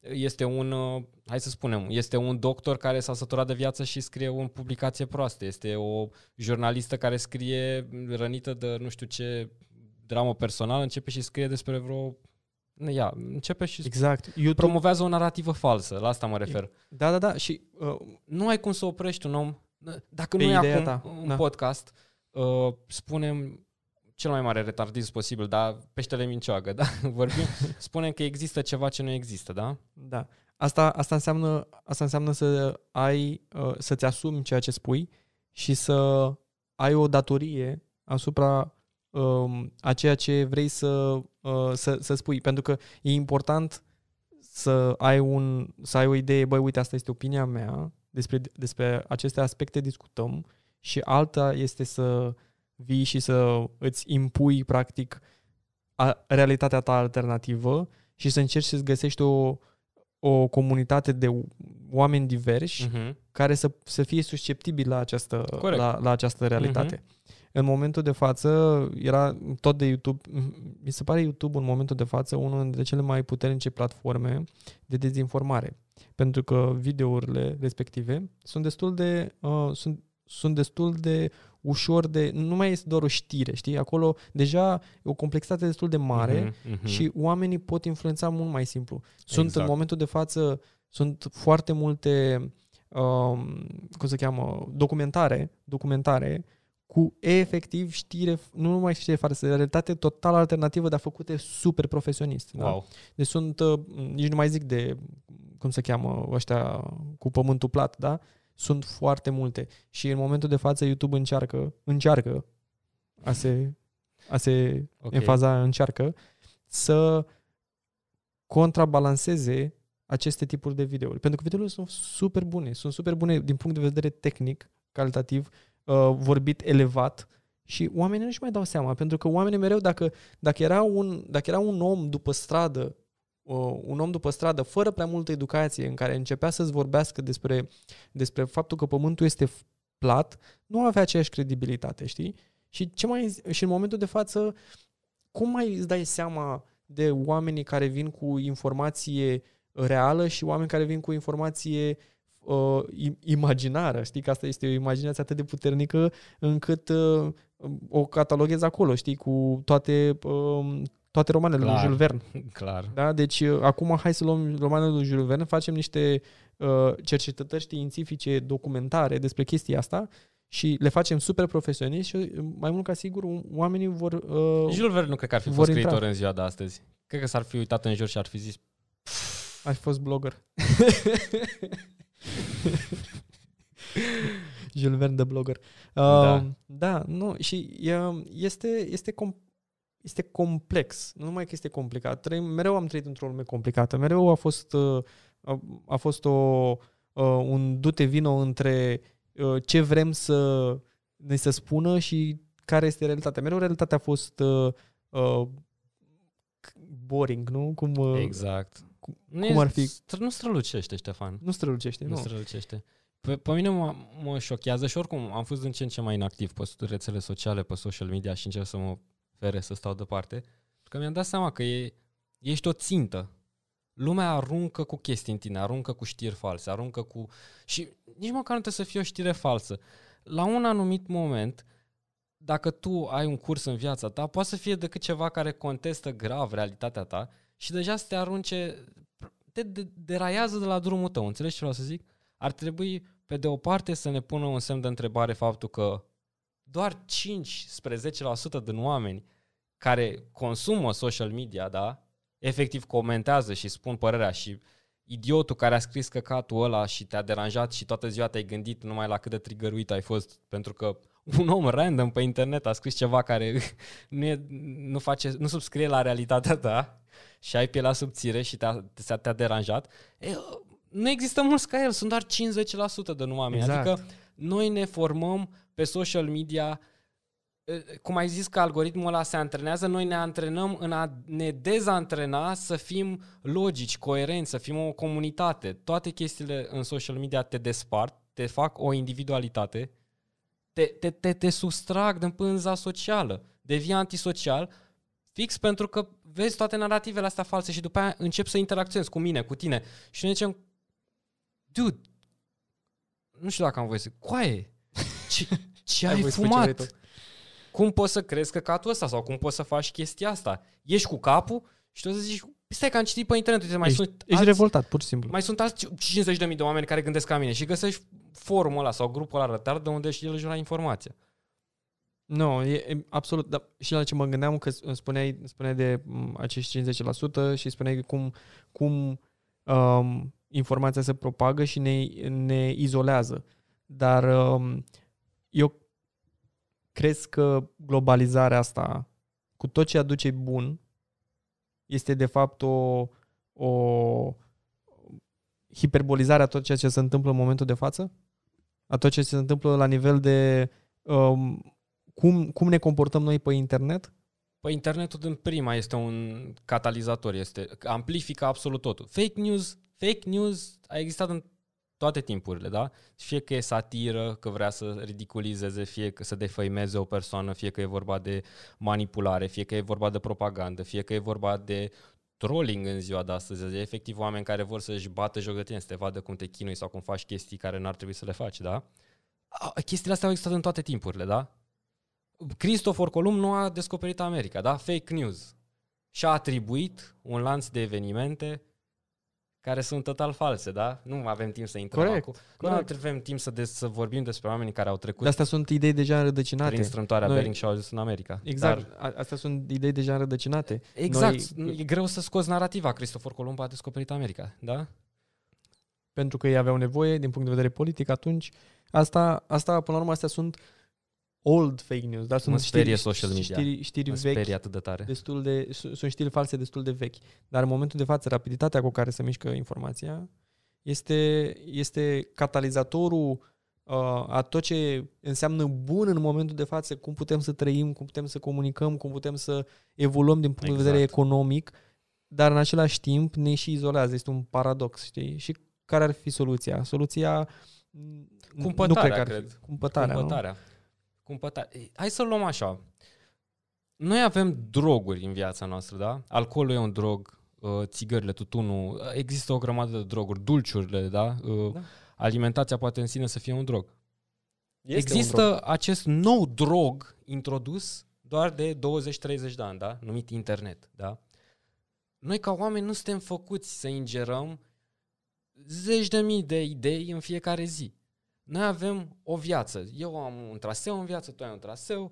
A: este un, uh, hai să spunem, este un doctor care s-a săturat de viață și scrie o publicație proastă, este o jurnalistă care scrie rănită de nu știu ce dramă personală, începe și scrie despre vreo... Ia, începe și
B: exact. YouTube,
A: promovează o narrativă falsă, la asta mă refer.
B: da, da, da, și uh,
A: Nu ai cum să oprești un om, dacă
B: Pe
A: nu e
B: ideea
A: acum
B: ta,
A: un
B: da.
A: podcast, uh, spunem cel mai mare retardism posibil, dar peștele mincioagă, da? Vorbim, spunem că există ceva ce nu există, da?
B: Da. Asta, asta, înseamnă, asta înseamnă să ai, uh, să-ți asumi ceea ce spui și să ai o datorie asupra um, a ceea ce vrei să, uh, să, să spui. Pentru că e important să ai, un, să ai o idee, băi, uite, asta este opinia mea, despre, despre aceste aspecte discutăm și alta este să vii și să îți impui, practic, a, realitatea ta alternativă și să încerci să-ți găsești o, o comunitate de oameni diversi uh-huh. care să, să fie susceptibili la această, la, la această realitate. Uh-huh. În momentul de față era tot de YouTube, mi se pare YouTube în momentul de față unul dintre cele mai puternice platforme de dezinformare. Pentru că videourile respective sunt destul de uh, sunt, sunt destul de ușor de... Nu mai este doar o știre, știi? Acolo deja e o complexitate destul de mare uh-huh, uh-huh. și oamenii pot influența mult mai simplu. Sunt exact. în momentul de față, sunt foarte multe, um, cum se cheamă, documentare, documentare cu efectiv știre, nu numai știre falsă, realitate total alternativă, dar făcute super profesionist. Da? Wow. Da? Deci sunt, uh, nici nu mai zic de, cum se cheamă, ăștia cu pământul plat, da? Sunt foarte multe. Și în momentul de față YouTube încearcă, încearcă a se, a se okay. faza încearcă, să contrabalanceze aceste tipuri de videouri. Pentru că videourile sunt super bune, sunt super bune din punct de vedere tehnic, calitativ, uh, vorbit elevat și oamenii nu-și mai dau seama, pentru că oamenii mereu, dacă, dacă, era, un, dacă era un om după stradă, uh, un om după stradă, fără prea multă educație, în care începea să-ți vorbească despre, despre faptul că pământul este plat, nu avea aceeași credibilitate, știi? Și, ce mai, și în momentul de față, cum mai îți dai seama de oamenii care vin cu informație reală și oameni care vin cu informație uh, imaginară. Știi că asta este o imaginație atât de puternică încât uh, o cataloghez acolo, știi, cu toate, uh, toate romanele Clar. lui Jules Verne.
A: Clar.
B: Da? Deci uh, acum hai să luăm romanele lui Jules Verne, facem niște uh, cercetări științifice, documentare despre chestia asta și le facem super profesioniști și uh, mai mult ca sigur oamenii vor uh,
A: Jules Verne nu cred că ar fi fost scriitor intra. în ziua de astăzi. Cred că s-ar fi uitat în jur și ar fi zis
B: Ai fost blogger. Jules Verne de blogger. Uh, da. da, nu, și este, este, com- este complex. Nu numai că este complicat. Trăim, mereu am trăit într-o lume complicată. Mereu a fost, uh, a, a fost o, uh, un dute vino între uh, ce vrem să ne se spună și care este realitatea. Mereu realitatea a fost uh, uh, boring, nu? Cum, uh,
A: exact.
B: Cum, nu cum ar fi?
A: Nu strălucește, Ștefan.
B: Nu strălucește,
A: nu.
B: Nu
A: strălucește. Pe, pe mine mă, mă șochează și oricum am fost din ce în ce mai inactiv pe rețele sociale, pe social media și încerc să mă fere să stau departe. Că mi-am dat seama că e, ești o țintă. Lumea aruncă cu chestii în tine, aruncă cu știri false, aruncă cu... Și nici măcar nu trebuie să fie o știre falsă. La un anumit moment, dacă tu ai un curs în viața ta, poate să fie decât ceva care contestă grav realitatea ta și deja să te arunce, te deraiază de la drumul tău. Înțelegi ce vreau să zic? Ar trebui pe de o parte să ne pună un semn de întrebare faptul că doar 5 spre 10% din oameni care consumă social media, da, efectiv comentează și spun părerea și idiotul care a scris căcatul ăla și te-a deranjat și toată ziua te-ai gândit numai la cât de trigăruit ai fost pentru că un om random pe internet a scris ceva care nu, e, nu, face, nu subscrie la realitatea ta și ai pielea subțire și te-a, te-a deranjat, e, nu există mulți ca el, sunt doar 50% de oameni. Exact. Adică noi ne formăm pe social media cum ai zis că algoritmul ăla se antrenează, noi ne antrenăm în a ne dezantrena să fim logici, coerenți, să fim o comunitate. Toate chestiile în social media te despart, te fac o individualitate, te, te, te, te sustrag din pânza socială, devii antisocial, fix pentru că vezi toate narativele astea false și după aia încep să interacționezi cu mine, cu tine. Și noi zicem, dude, nu știu dacă am voie să... Coaie, ce, ce ai, ai fumat? Cum poți să crezi că catul ăsta sau cum poți să faci chestia asta? Ești cu capul și tu să zici, stai că am citit pe internet, uite, mai
B: ești,
A: sunt
B: ești alți, revoltat, pur și simplu.
A: Mai sunt alți 50.000 de oameni care gândesc ca mine și găsești forumul ăla sau grupul ăla rătar de unde și el își informația.
B: Nu, e, e absolut, dar și la ce mă gândeam că spuneai, spuneai de m, acești 50% și spuneai cum, cum um, informația se propagă și ne, ne izolează. Dar um, eu crezi că globalizarea asta, cu tot ce aduce bun, este de fapt o, o hiperbolizare a tot ceea ce se întâmplă în momentul de față? A tot ce se întâmplă la nivel de um, cum, cum ne comportăm noi pe internet?
A: Păi internetul din prima este un catalizator, este amplifică absolut totul. Fake news, fake news a existat în toate timpurile, da? Fie că e satiră, că vrea să ridiculizeze, fie că să defăimeze o persoană, fie că e vorba de manipulare, fie că e vorba de propagandă, fie că e vorba de trolling în ziua de astăzi. E efectiv oameni care vor să-și bată joc de tine, să te vadă cum te chinui sau cum faci chestii care n-ar trebui să le faci, da? Chestiile astea au existat în toate timpurile, da? Christopher Columb nu a descoperit America, da? Fake news. Și a atribuit un lanț de evenimente care sunt total false, da? Nu avem timp să intrăm
B: corect,
A: acum.
B: Corect.
A: Nu avem timp să, de, să vorbim despre oamenii care au trecut
B: De astea sunt idei deja înrădăcinate.
A: prin strâmtoarea
B: Noi-
A: Bering și au ajuns în America.
B: Exact,
A: Dar,
B: Dar... astea sunt idei deja înrădăcinate.
A: exact.
B: Noi-
A: e greu să scoți narrativa. Christopher Columb a descoperit America, da?
B: pentru că ei aveau nevoie din punct de vedere politic atunci. Asta, asta până la urmă, astea sunt old fake news, dar sunt
A: Mă sperie
B: știri,
A: social media.
B: știri, știri
A: Mă
B: vechi,
A: sperie atât de tare.
B: destul de, su- sunt știri false destul de vechi. Dar în momentul de față, rapiditatea cu care se mișcă informația este, este catalizatorul uh, a tot ce înseamnă bun în momentul de față, cum putem să trăim, cum putem să comunicăm, cum putem să evoluăm din punct de vedere
A: Exact.
B: economic, dar în același timp ne și izolează. Este un paradox, știi? Și care ar fi soluția? Soluția m, nu
A: Cumpătarea,
B: cred că ar
A: cred.
B: fi. Cumpătarea, nu?
A: Cumpătarea. Cumpătarea. Hai să luăm așa. Noi avem droguri în viața noastră, da? Alcoolul e un drog, uh, țigările, tutunul, există o grămadă de droguri, dulciurile, da? Uh,
B: Da.
A: Alimentația poate în sine să fie un drog.
B: Este un
A: există
B: drog.
A: acest nou drog introdus doar de 20-30 de ani, da? Numit internet, da? Noi ca oameni nu suntem făcuți să ingerăm zeci de mii de idei în fiecare zi. Noi avem o viață. Eu am un traseu în viață, tu ai un traseu.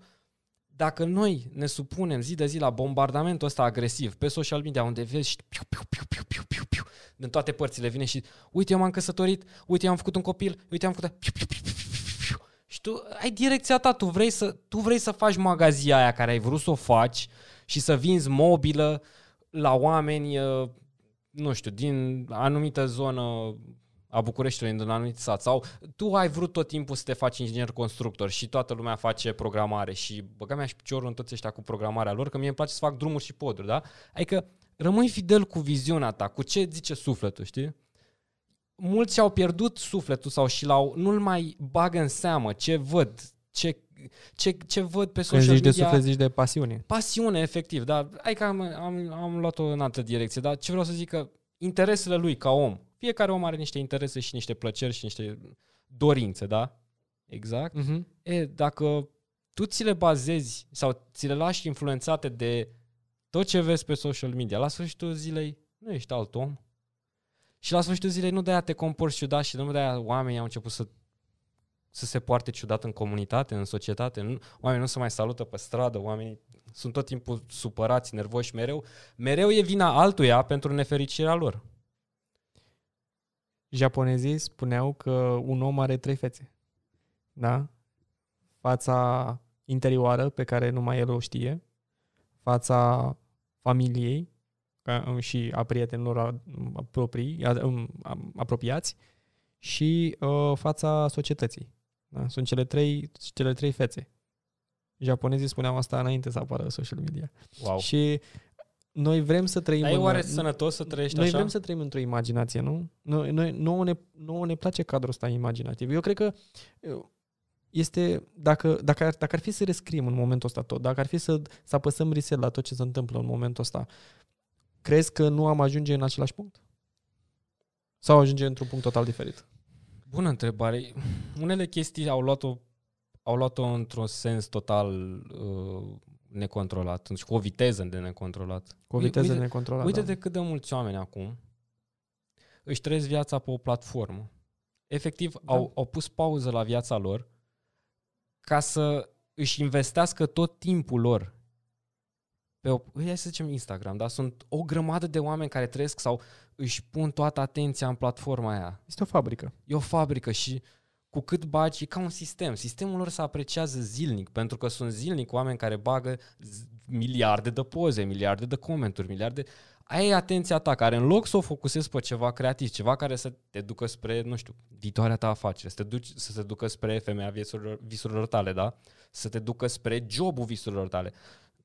A: Dacă noi ne supunem zi de zi la bombardamentul ăsta agresiv pe social media, unde vezi și piu, piu, piu, piu, piu, piu, piu, din toate părțile vine și uite, eu m-am căsătorit, uite, eu am făcut un copil, uite, am făcut... Piu, piu, piu, piu, piu, piu. Și tu ai direcția ta, tu vrei să, tu vrei să faci magazia aia care ai vrut să o faci și să vinzi mobilă la oameni, uh, nu știu, din anumită zonă a Bucureștiului, din anumit sat. Sau tu ai vrut tot timpul să te faci inginer constructor și toată lumea face programare și băga mea și piciorul în toți ăștia cu programarea lor, că mie îmi place să fac drumuri și poduri, da? Adică rămâi fidel cu viziunea ta, cu ce zice sufletul, știi? Mulți au pierdut sufletul sau și l-au, nu-l mai bagă în seamă ce văd, ce, ce, ce văd pe
B: Când
A: social
B: zici de
A: media.
B: suflet, zici de pasiune.
A: Pasiune, efectiv, dar hai că am, am, am luat-o în altă direcție, dar ce vreau să zic că interesele lui ca om, fiecare om are niște interese și niște plăceri și niște dorințe, da? Exact.
B: Uh-huh.
A: E, dacă tu ți le bazezi sau ți le lași influențate de tot ce vezi pe social media, la sfârșitul zilei nu ești alt om. Și la sfârșitul zilei nu de-aia te comporți ciudat și nu de-aia oamenii au început să să se poarte ciudat în comunitate, în societate. Nu, oamenii nu se mai salută pe stradă, oamenii sunt tot timpul supărați, nervoși mereu. Mereu e vina altuia pentru nefericirea lor.
B: Japonezii spuneau că un om are trei fețe. Da? Fața interioară, pe care numai el o știe, fața familiei ca, și a prietenilor a- a proprii, a, um, a, apropiați și uh, fața societății. Da? Sunt cele trei, cele trei fețe. Japonezii spuneau asta înainte să apară social media.
A: Wow.
B: Și noi vrem să trăim
A: Dar e
B: în-
A: oare sănătos să trăiești
B: noi
A: așa?
B: vrem să trăim într-o imaginație, nu? Noi, noi, nouă, ne, nouă ne place cadrul ăsta imaginativ. Eu cred că uh, este, dacă, dacă, ar, dacă ar fi să rescriem în momentul ăsta tot, dacă ar fi să, să apăsăm reset la tot ce se întâmplă în momentul ăsta, crezi că nu am ajunge în același punct? Sau ajunge într-un punct total diferit?
A: Bună întrebare. Unele chestii au luat-o, au luat-o într-un sens total uh, necontrolat și cu o viteză de necontrolat.
B: Cu o
A: Ui-
B: viteză
A: uite,
B: necontrolată.
A: Uite de cât de mulți oameni acum își trăiesc viața pe o platformă. Efectiv,
B: Da.
A: au, au pus pauză la viața lor ca să își investească tot timpul lor pe o, hai să zicem Instagram, dar sunt o grămadă de oameni care trăiesc sau își pun toată atenția în platforma aia.
B: Este o fabrică.
A: E o fabrică și cu cât bagi, e ca un sistem. Sistemul lor se apreciază zilnic, pentru că sunt zilnic oameni care bagă miliarde de poze, miliarde de comenturi, miliarde... Aia e atenția ta, care în loc să o focusezi pe ceva creativ, ceva care să te ducă spre, nu știu, viitoarea ta afacere, să te, duci, să te ducă spre femeia visurilor, visurilor tale, da? Să te ducă spre jobul visurilor tale.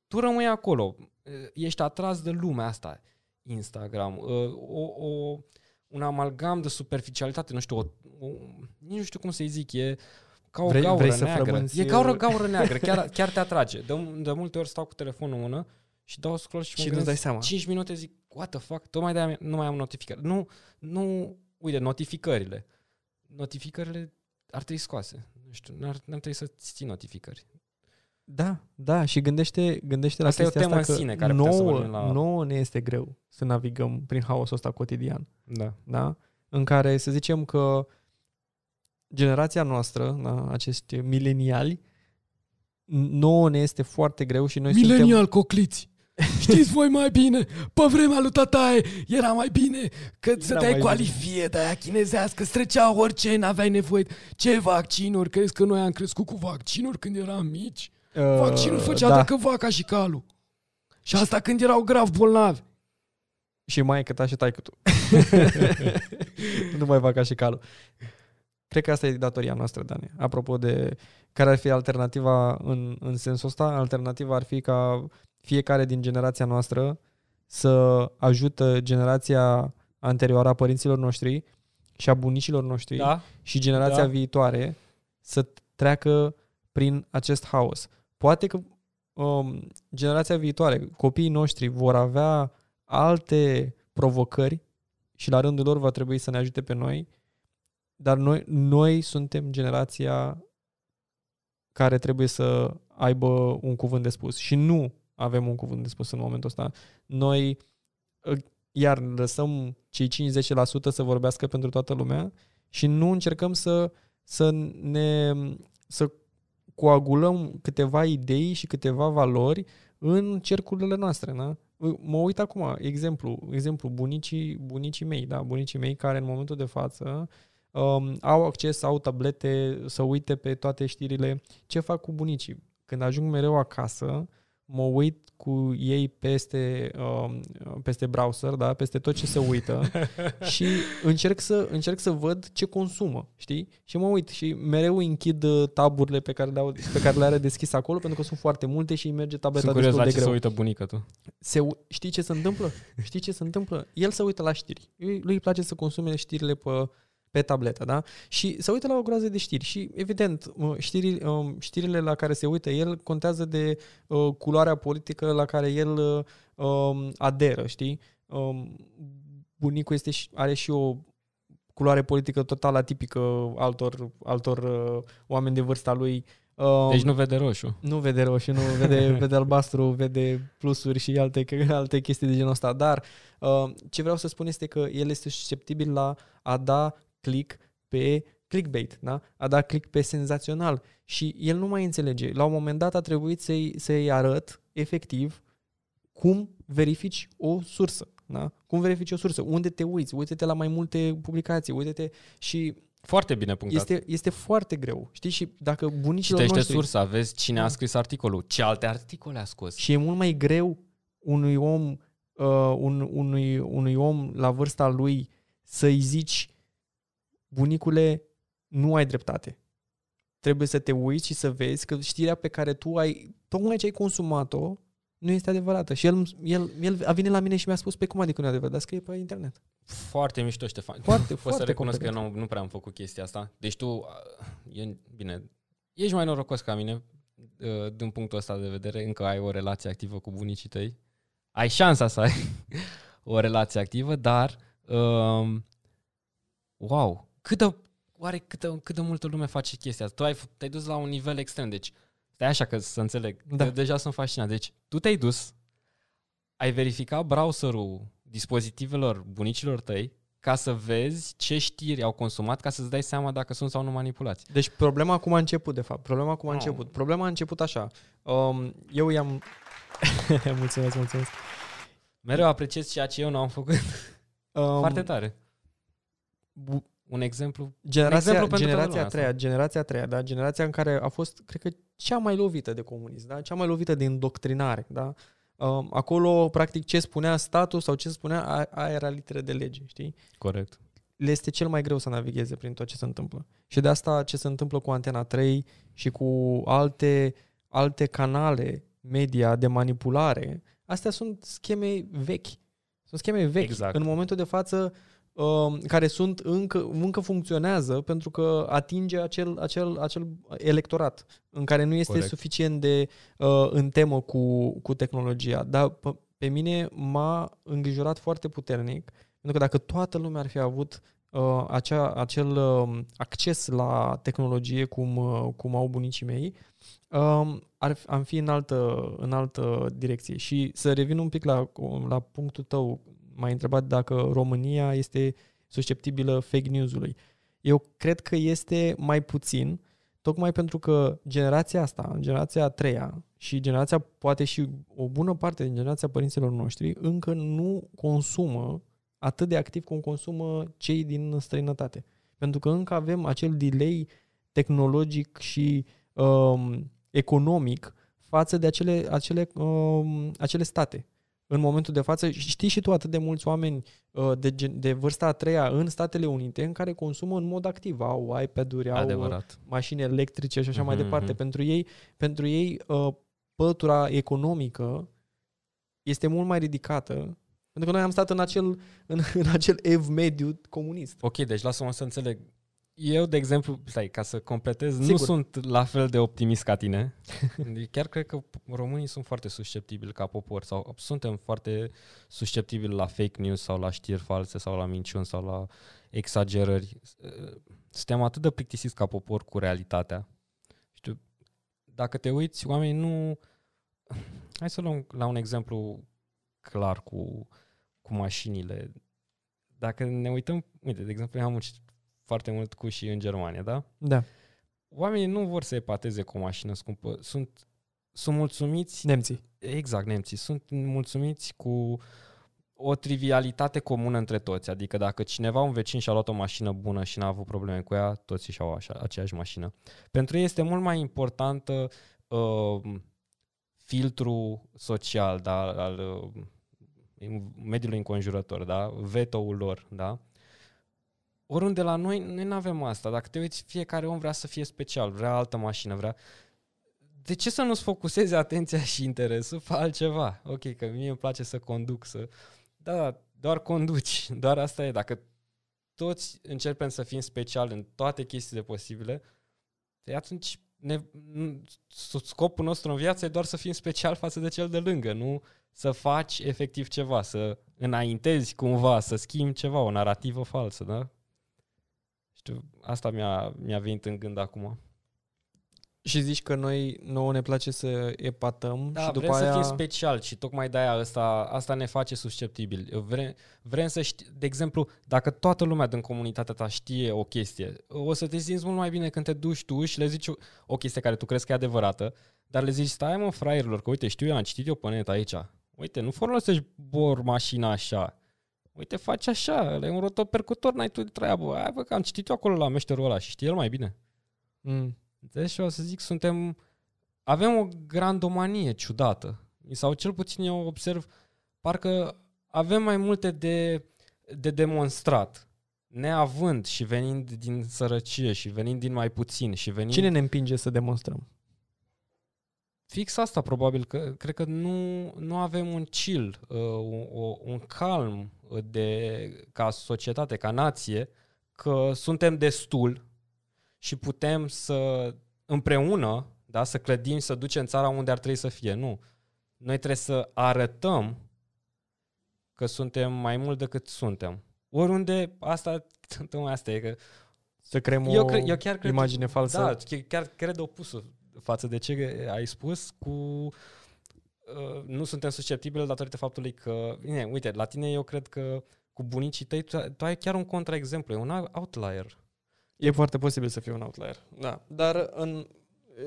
A: Tu rămâi acolo, ești atras de lumea asta, Instagram, o, o, un amalgam de superficialitate, nu știu, o, o, nici nu știu cum să-i zic, e ca o
B: Vrei-
A: gaură
B: vrei să
A: neagră.
B: frămânți-
A: E ca o gaură neagră, chiar, chiar te atrage. De, de multe ori stau cu telefonul în mână și dau scroll și, mă
B: Și nu-ți
A: gândesc
B: dai seama.
A: 5 minute zic, what the fuck, tocmai de nu mai am notificări. Nu, nu, uite, notificările. Notificările ar trebui scoase. Nu știu, n-ar, n-ar trebui să-ți ții notificări.
B: Da, da, și gândește, gândește la
A: Asta e o
B: chestia
A: temă
B: asta
A: în
B: că
A: sine care putem să
B: nouă,
A: vorbim la-
B: nouă ne este greu să navigăm prin haosul ăsta cotidian.
A: Da.
B: da? în care să zicem că generația noastră, da, acești mileniali, nouă ne este foarte greu și noi suntem...
A: Milenial cocliți! Știți voi mai bine, pe vremea lui tataie era mai bine că să
B: Era
A: te
B: mai
A: cu alifie de aia chinezească, îți trecea orice, n-aveai nevoie. de- Ce vaccinuri? Crezi că noi am crescut cu vaccinuri când eram mici?
B: Uh,
A: Vaccinul făcea
B: da.
A: dacă vaca și calul. Și asta când erau grav bolnavi.
B: Și mai că ta și tai tu. nu mai fac ca și calul. Cred că asta e datoria noastră, Dani. Apropo de care ar fi alternativa în, în sensul ăsta, alternativa ar fi ca fiecare din generația noastră să ajută generația anterioară a părinților noștri și a bunicilor noștri
A: Da?
B: și generația
A: Da.
B: viitoare să treacă prin acest haos. Poate că um, generația viitoare, copiii noștri vor avea alte provocări și la rândul lor va trebui să ne ajute pe noi, dar noi, noi suntem generația care trebuie să aibă un cuvânt de spus și nu avem un cuvânt de spus în momentul ăsta. Noi ă, iar lăsăm cei 5-10% să vorbească pentru toată lumea și nu încercăm să, să ne să coagulăm câteva idei și câteva valori în cercurile noastre. Da? Mă uit acum, exemplu, exemplu bunicii, bunicii mei, da, bunicii mei care în momentul de față um, au acces, au tablete, să uite pe toate știrile. Ce fac cu bunicii? Când ajung mereu acasă, mă uit cu ei peste, um, peste browser, da? peste tot ce se uită și încerc să, încerc să văd ce consumă, știi? Și mă uit și mereu închid uh, taburile pe care le, au, pe care le are deschis acolo pentru că sunt foarte multe și îi merge tableta
A: Sunt curios
B: destul
A: la
B: de
A: ce
B: greu.
A: se uită bunica tu.
B: Se, u- știi ce se întâmplă? Știi ce se întâmplă? El se uită la știri. Lui lui îi place să consume știrile pe, pe tabletă, da? Și se uită la o groază de știri și, evident, uh, știri, um, știrile la care se uită el contează de uh, culoarea politică la care el uh, um, aderă, știi? Um, bunicul este și, are și o culoare politică total atipică altor, altor uh, oameni de vârsta lui. Um,
A: Deci nu vede roșu.
B: nu vede roșu, nu vede, vede albastru, vede plusuri și alte, alte chestii de genul ăsta. Dar uh, ce vreau să spun este că el este susceptibil la a da click pe clickbait, da? a da click pe senzațional și el nu mai înțelege. La un moment dat a trebuit să-i, să-i arăt efectiv cum verifici o sursă. Da? Cum verifici o sursă? Unde te uiți? Uite-te la mai multe publicații, uite-te și
A: Foarte bine punctat.
B: este, este foarte greu. Știi? Și dacă bunicilor
A: Citește
B: noștri...
A: sursa, vezi cine a
B: Da.
A: scris articolul, ce alte articole a scos.
B: Și e mult mai greu unui om, uh, un, unui, unui om la vârsta lui să-i zici bunicule, nu ai dreptate. Trebuie să te uiți și să vezi că știrea pe care tu ai, tocmai ce ai consumat-o, nu este adevărată. Și el, el, el a venit la mine și mi-a spus, pe cum adică nu e adevărat, dar scrie pe internet.
A: Foarte mișto, Ștefan.
B: Foarte,
A: Pot să
B: foarte
A: recunosc că
B: competent.
A: nu, nu prea am făcut chestia asta. Deci tu, uh, e, bine, ești mai norocos ca mine uh, din punctul ăsta de vedere, încă ai o relație activă cu bunicii tăi. Ai șansa să ai o relație activă, dar um, wow, cât de, oare cât de, cât de multă lume face chestia asta? Tu ai, f- te-ai dus la un nivel extrem, deci stai așa că să înțeleg.
B: Da.
A: De, deja sunt fascinat. Deci tu te-ai dus, ai verificat browserul dispozitivelor bunicilor tăi ca să vezi ce știri au consumat, ca să-ți dai seama dacă sunt sau nu manipulați.
B: Deci problema cum a început, de fapt. Problema cum a
A: No.
B: început. Problema a început așa. Um, eu i-am... mulțumesc, mulțumesc.
A: Mereu apreciez ceea ce eu nu am făcut.
B: Um,
A: Foarte tare.
B: bu-
A: Un exemplu.
B: Generația,
A: exemplu pentru toată
B: generația
A: lumea
B: a treia,
A: asta.
B: generația a treia, da? Generația în care a fost, cred că, cea mai lovită de comunism, da? Cea mai lovită de indoctrinare, da? Um, acolo, practic, ce spunea statul sau ce spunea, a- aia era literă de lege, știi?
A: Corect.
B: le este cel mai greu să navigheze prin tot ce se întâmplă. Și de asta ce se întâmplă cu Antena 3 și cu alte, alte canale media de manipulare, astea sunt scheme vechi. Sunt scheme vechi.
A: Exact.
B: În momentul de față um, care sunt încă, încă funcționează pentru că atinge acel, acel, acel electorat în care nu este
A: Corect.
B: suficient de uh, în temă cu, cu tehnologia. Dar pe, pe mine m-a îngrijorat foarte puternic pentru că dacă toată lumea ar fi avut uh, acea, acel uh, acces la tehnologie cum, uh, cum au bunicii mei, um, ar, fi- am fi în altă, în altă direcție. Și să revin un pic la, la punctul tău, m-ai întrebat dacă România este susceptibilă fake news-ului. Eu cred că este mai puțin, tocmai pentru că generația asta, generația a treia și generația, poate și o bună parte din generația părinților noștri, încă nu consumă atât de activ cum consumă cei din străinătate. Pentru că încă avem acel delay tehnologic și um, economic față de acele, acele, um, acele state. În momentul de față, știi și tu atât de mulți oameni uh, de, gen- de vârsta a treia în Statele Unite în care consumă în mod activ. Au iPad-uri, au uh,
A: Adevărat.
B: mașini electrice și așa mai
A: Mhm,
B: departe.
A: mhm.
B: Pentru ei, pentru ei uh, pătura economică este mult mai ridicată pentru că noi am stat în acel, în, în acel ev mediu comunist.
A: Ok, deci lasă-mă să înțeleg. Eu, de exemplu, stai, ca să completez, Sigur.
B: Sigur.
A: nu sunt la fel de optimist ca tine. Chiar cred că românii sunt foarte susceptibili ca popor sau suntem foarte susceptibili la fake news sau la știri false sau la minciuni sau la exagerări. Suntem atât de plictisiți ca popor cu realitatea. Știu, dacă te uiți, oamenii nu... Hai să luăm la un exemplu clar cu, cu mașinile. Dacă ne uităm, uite, de exemplu, eu am muncit foarte mult cu și în Germania, da?
B: Da.
A: Oamenii nu vor să epateze cu o mașină scumpă. Sunt, sunt mulțumiți,
B: Nemții.
A: exact, nemții, sunt mulțumiți cu o trivialitate comună între toți. Adică dacă cineva, un vecin, și-a luat o mașină bună și n-a avut probleme cu ea, toți și-au așa, aceeași mașină. Pentru ei este mult mai importantă uh, filtru social da, al uh, mediului înconjurător, da? vetoul lor. Da? Oriunde la noi, noi nu avem asta. Dacă te uiți, fiecare om vrea să fie special, vrea altă mașină, vrea... De ce să nu-ți focusezi atenția și interesul pe altceva? Ok, că mie îmi place să conduc, să... Da, da, doar conduci, doar asta e. Dacă toți începem să fim speciali în toate chestiile posibile, de atunci ne, n- scopul nostru în viață e doar să fim special față de cel de lângă, nu să faci efectiv ceva, să înaintezi cumva, să schimbi ceva, o narativă falsă, da? Știu, asta mi-a, mi-a venit în gând acum.
B: Și zici că noi nouă ne place să epatăm
A: Da,
B: și după
A: vrem
B: aia...
A: să fim special și tocmai de-aia asta, asta ne face susceptibili. Vrem, vrem să știi, de exemplu, dacă toată lumea din comunitatea ta știe o chestie, o să te simți mult mai bine când te duci tu și le zici o, o chestie care tu crezi că e adevărată, dar le zici, stai mă, fraierilor, că uite, știu eu, am citit eu pe net aici. Uite, nu folosești bor mașina așa. Uite, faci așa, ăla e un rotopercutor, n-ai tu de treabă. Hai bă, că am citit eu acolo la meșterul ăla și știe el mai bine.
B: Mm.
A: Înțelegi? Și o să zic, suntem... Avem o grandomanie ciudată. Sau cel puțin eu observ, parcă avem mai multe de, de demonstrat. Neavând și venind din sărăcie și venind din mai puțin și venind...
B: Cine ne împinge să demonstrăm?
A: Fix asta probabil, că cred că nu, nu avem un chill, uh, un, o, un calm de, ca societate, ca nație, că suntem destul și putem să împreună da, să clădim, să ducem țara unde ar trebui să fie. Nu. Noi trebuie să arătăm că suntem mai mult decât suntem. Oriunde, asta, tocmai asta e că
B: Să creăm
A: eu,
B: o
A: cre- eu chiar cred
B: imagine falsă?
A: Da, ch- chiar cred opusul față de ce ai spus cu uh, nu suntem susceptibili datorită faptului că, bine, uite, la tine eu cred că cu bunicii tăi, tu, tu ai chiar un contraexemplu, e un outlier.
B: E foarte posibil să fie un outlier, da. Dar în,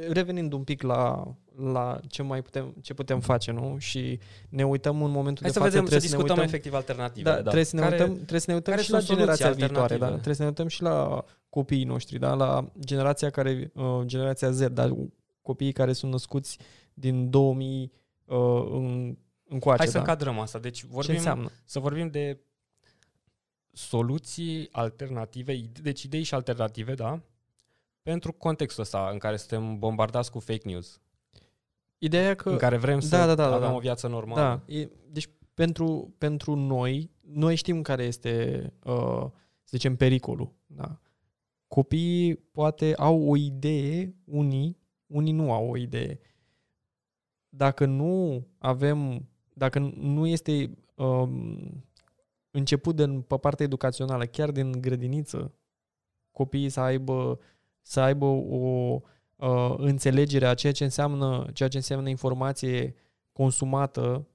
B: revenind un pic la, la ce mai putem, ce putem face, nu? Și ne uităm în momentul
A: Hai
B: de
A: să
B: față,
A: vedem, să
B: trebuie să ne
A: discutăm
B: uităm,
A: efectiv alternative.
B: da,
A: Da,
B: trebuie să ne
A: Care-
B: uităm, trebuie să ne uităm
A: care
B: și la
A: sunt soluții
B: generația viitoare, da?
A: alternative?
B: Trebuie să ne uităm și la copiii noștri, da? La generația care uh, generația Z, dar copiii care sunt născuți din 2000 uh, în încoace,
A: Hai să
B: da?
A: încadrăm asta. Deci
B: Ce
A: vorbim,
B: înseamnă?
A: să vorbim de soluții alternative, ide- deci idei și alternative, da? Pentru contextul ăsta în care suntem bombardați cu fake news,
B: Ideea e că
A: în care vrem să
B: da, da, da, da,
A: avem
B: da.
A: o viață normală.
B: Da, e, deci pentru, pentru noi, noi știm care este, uh, să zicem, pericolul. Da? Copiii poate au o idee, unii, unii nu au o idee. Dacă nu avem, dacă nu este um, început de, pe partea educațională, chiar din grădiniță, copiii să aibă, să aibă o uh, înțelegere a ceea ce înseamnă, ceea ce înseamnă informație consumată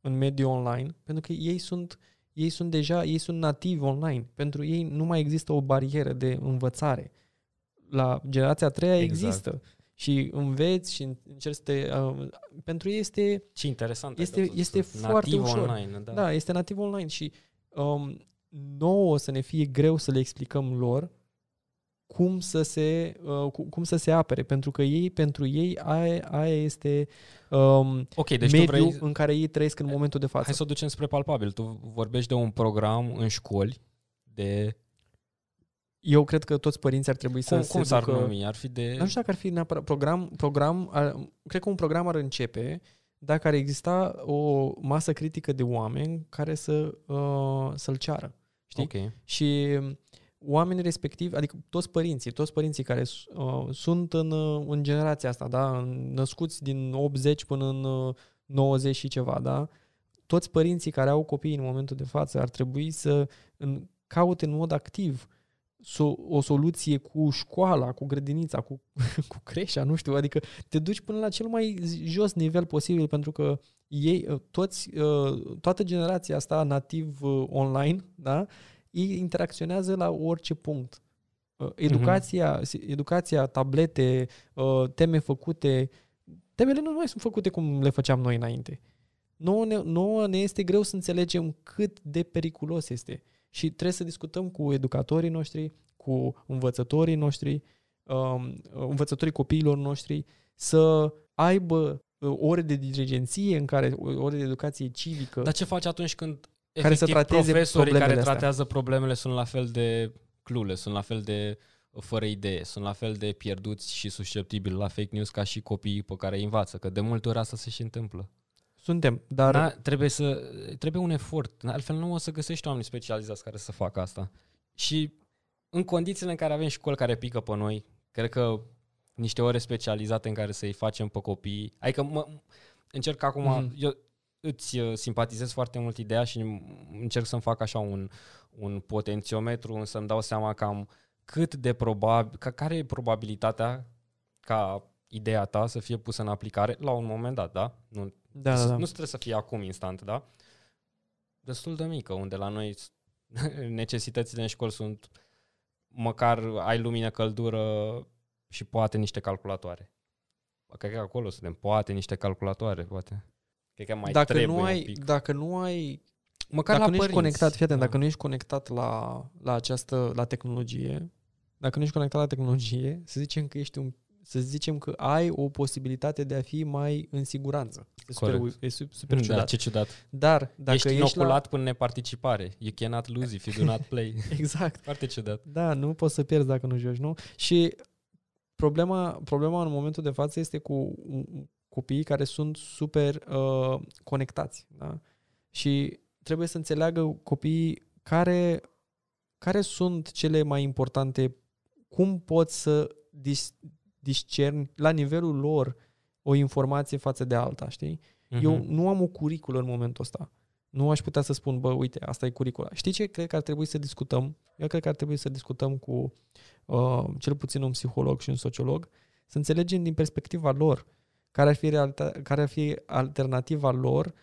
B: în mediul online, pentru că ei sunt, ei sunt deja, ei sunt nativi online. Pentru ei nu mai există o barieră de învățare. La generația a treia
A: Exact.
B: există. Și înveți și încerci să te... Uh, pentru ei este,
A: Ce interesant.
B: Este-
A: ai dat
B: este
A: să-
B: foarte
A: nativ
B: ușor.
A: online. Da.
B: da. da, este nativ online și um, nouă să ne fie greu să le explicăm lor cum să se, uh, cu- cum să se apere, pentru că ei, pentru ei, aia, aia este um,
A: Ok, deci
B: mediul
A: tu vrei,
B: în care ei trăiesc în momentul de față.
A: hai să o ducem spre palpabil. Tu vorbești de un program în școli de...
B: Eu cred că toți părinții ar trebui să
A: Cum,
B: se
A: cum s-ar
B: ducă...
A: numi? Ar fi de...
B: Nu știu dacă ar fi neapărat program, program ar, cred că un program ar începe dacă ar exista o masă critică de oameni care să, uh, să-l ceară. Știi?
A: Ok.
B: Și oamenii respectivi, adică toți părinții, toți părinții care uh, sunt în, uh, în generația asta, da, în- născuți din 80 până în uh, 90 și ceva, da, toți părinții care au copii în momentul de față ar trebui să în, caute în mod activ so, o soluție cu școala, cu grădinița, cu, cu creșa, nu știu, adică te duci până la cel mai jos nivel posibil pentru că ei, uh, toți, uh, toată generația asta nativ uh, online, da, ei interacționează la orice punct. Uh, Educația, educația, tablete, uh, teme făcute, temele nu mai sunt făcute cum le făceam noi înainte. Nouă ne, nouă ne este greu să înțelegem cât de periculos este. Și trebuie să discutăm cu educatorii noștri, cu învățătorii noștri, um, învățătorii copiilor noștri, să aibă uh, ore de dirigenție în care, ore de educație civică.
A: Dar ce faci atunci când
B: Care să
A: efectiv,
B: trateze
A: profesorii care
B: problemele astea?
A: tratează problemele sunt la fel de clule, sunt la fel de fără idee, sunt la fel de pierduți și susceptibili la fake news ca și copiii pe care îi învață, că de multe ori asta se și întâmplă.
B: Suntem, dar
A: Da, trebuie, să, trebuie un efort, altfel nu o să găsești oameni specializați care să facă asta. Și în condițiile în care avem școli care pică pe noi, cred că niște ore specializate în care să-i facem pe copii, adică mă, încerc acum,
B: Mhm.
A: mm-hmm. eu îți uh, simpatizez foarte mult ideea și încerc să-mi fac așa un, un potențiometru, să-mi dau seama cam cât de probabil, ca, care e probabilitatea ca ideea ta să fie pusă în aplicare la un moment dat, da? Nu,
B: da, da, da.
A: nu trebuie să fie acum instant, da? Destul de mică, unde la noi s- necesitățile în școli sunt măcar ai lumină, căldură și poate niște calculatoare. Bă, Cred că acolo suntem, poate niște calculatoare, poate. Cred că mai
B: dacă
A: trebuie
B: nu
A: un
B: ai,
A: pic.
B: dacă nu ai,
A: Măcar
B: dacă
A: la
B: nu ești
A: părinți.
B: conectat, fii atent,
A: Da.
B: dacă nu ești conectat la, la această, la tehnologie, dacă nu ești conectat la tehnologie, să zicem că ești un să zicem că ai o posibilitate de a fi mai în siguranță. E super,
A: Corect.
B: e su- super
A: da,
B: ciudat.
A: ce ciudat.
B: Dar dacă
A: ești
B: ești,
A: inoculat
B: la...
A: până neparticipare. You cannot lose if you do not play.
B: Exact.
A: Foarte ciudat.
B: Da, nu poți să pierzi dacă nu joci, nu? Și problema, problema în momentul de față este cu copiii care sunt super uh, conectați. Da? Și trebuie să înțeleagă copiii care, care sunt cele mai importante, cum pot să dis, discerni la nivelul lor o informație față de alta, știi?
A: Mhm.
B: Eu nu am o curiculă în momentul ăsta. Nu aș putea să spun, bă, uite, asta e curicula. Știi ce cred că ar trebui să discutăm? Eu cred că ar trebui să discutăm cu uh, cel puțin un psiholog și un sociolog, să înțelegem din perspectiva lor care ar fi, realita- care ar fi alternativa lor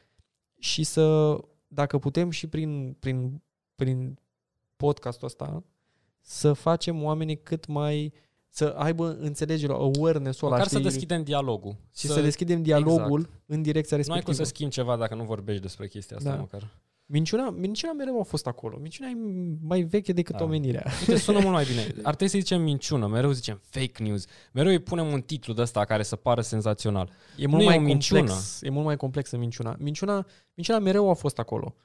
B: și să, dacă putem și prin, prin prin podcastul ăsta, să facem oamenii cât mai să aibă înțelegere, awareness-ul ăla,
A: Măcar să
B: știi?
A: deschidem dialogul.
B: și să, deschidem dialogul
A: Exact.
B: în direcția
A: Nu ai cum
B: respectivă.
A: să schimbi ceva dacă nu vorbești despre chestia asta
B: Da.
A: măcar.
B: Minciuna, minciuna mereu a fost acolo. Minciuna e mai veche decât
A: Da.
B: omenirea.
A: Uite, sună mult mai bine. Ar trebui să zicem minciună, mereu zicem fake news. Mereu îi punem un titlu de ăsta care să pară senzațional.
B: E mult
A: Nu e
B: mai
A: o minciună.
B: complex. E mult mai complexă minciuna. Minciuna. Minciuna mereu a fost acolo.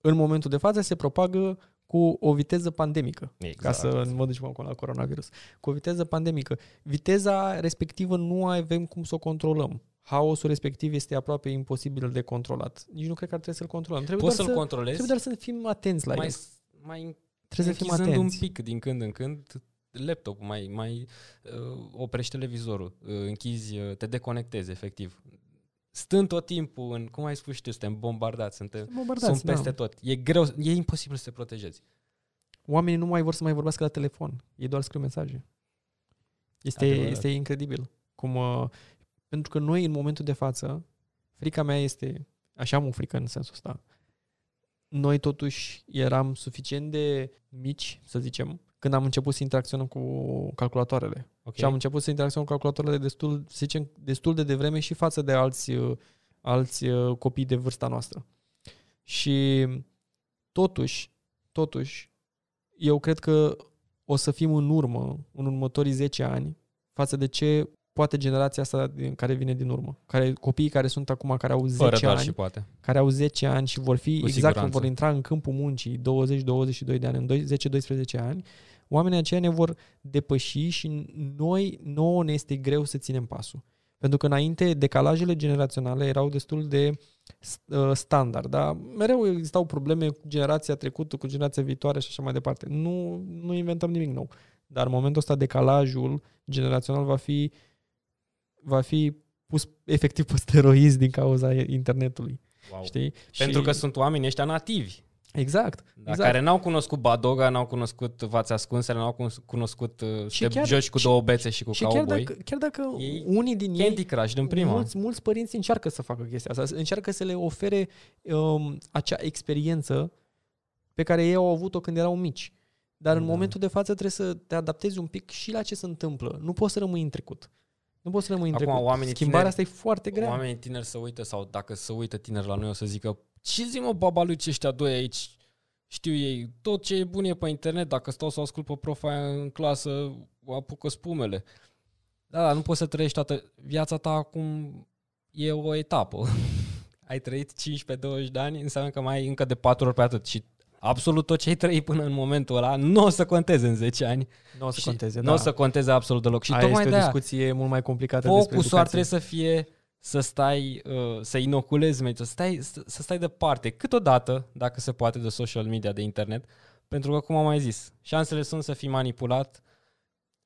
B: În momentul de față se propagă cu o viteză pandemică.
A: Exact.
B: Ca să nu mă ducem acum la coronavirus. Cu o viteză pandemică. Viteza respectivă nu avem cum să o controlăm. Haosul respectiv este aproape imposibil de controlat. Nici nu cred că ar trebui să-l controlăm. Trebuie
A: Poți
B: doar
A: să-l
B: să,
A: controlezi
B: trebuie doar să fim atenți la
A: mai,
B: el.
A: mai
B: Trebuie să fim
A: închizând
B: atenți.
A: un pic din când în când laptopul, mai, mai uh, oprești televizorul, uh, închizi, uh, te deconectezi efectiv. Stând tot timpul în, cum ai spus și tu, suntem bombardați, suntem,
B: Bombardați,
A: sunt peste
B: da.
A: tot. E greu, e imposibil să te protejezi.
B: Oamenii nu mai vor să mai vorbească la telefon. Ei doar scriu mesaje. Este,
A: Adevărat.
B: este incredibil. Cum, uh, pentru că noi, în momentul de față, frica mea este, așa am o frică în sensul ăsta, noi totuși eram suficient de mici, să zicem, când am început să interacționăm cu calculatoarele.
A: Okay?
B: Și am început să interacționăm cu calculatoarele destul, să zicem, destul de devreme și față de alți, uh, alți uh, copii de vârsta noastră. Și totuși, totuși, eu cred că o să fim în urmă, în următorii 10 ani, față de ce poate generația asta din, care vine din urmă. Care, copiii care sunt acum, care au 10
A: Fără doar
B: ani,
A: și poate.
B: care au 10 ani și vor fi,
A: Cu
B: exact când
A: siguranță.
B: vor intra în câmpul muncii 20-22 de ani, în doi- 10-12 ani, oamenii aceia ne vor depăși și noi, nouă ne este greu să ținem pasul. Pentru că înainte decalajele generaționale erau destul de uh, standard, dar mereu existau probleme cu generația trecută, cu generația viitoare și așa mai departe. Nu, nu inventăm nimic nou. Dar în momentul ăsta decalajul generațional va fi va fi pus efectiv pe steroizi din cauza internetului.
A: Wow.
B: Știi?
A: Pentru
B: și...
A: că sunt oameni ăștia nativi.
B: Exact.
A: Da,
B: exact.
A: Care n-au cunoscut Badoga, n-au cunoscut Vați Ascunsele, n-au cunos- cunoscut uh,
B: Și
A: să te
B: chiar-
A: joci cu
B: și-
A: două bețe și cu
B: și chiar
A: cowboy.
B: dacă, chiar dacă
A: Ei-
B: unii din ei,
A: Candy Crush din prima.
B: mulți, mulți părinți încearcă să facă chestia asta, încearcă să le ofere um, acea experiență pe care ei au avut-o când erau mici. Dar în
A: Da.
B: momentul de față trebuie să te adaptezi un pic și la ce se întâmplă. Nu poți să rămâi în trecut. Nu poți să rămâi în
A: Acum,
B: trecut.
A: oamenii
B: Schimbarea
A: tineri-
B: asta e foarte grea.
A: Oamenii tineri să uită sau dacă să uită tineri la noi o să zică ce zi mă baba lui ce ăștia doi aici știu ei, tot ce e bun e pe internet, dacă stau să ascult pe profa aia în clasă, o apucă spumele. Da, da, nu poți să trăiești toată viața ta acum, e o etapă. ai trăit 15-20 de ani, înseamnă că mai ai încă de 4 ori pe atât și absolut tot ce ai trăit până în momentul ăla nu o să conteze în 10 ani.
B: Nu o să
A: Și
B: conteze,
A: nu
B: da.
A: o să conteze absolut deloc. Și
B: Aia
A: tocmai
B: este
A: de
B: o discuție mult mai complicată despre
A: Focusul ar
B: educație.
A: trebui să fie să stai, uh, să inoculezi mediul, să stai, să, să stai departe, câteodată, dacă se poate, de social media, de internet, pentru că, cum am mai zis, șansele sunt să fii manipulat,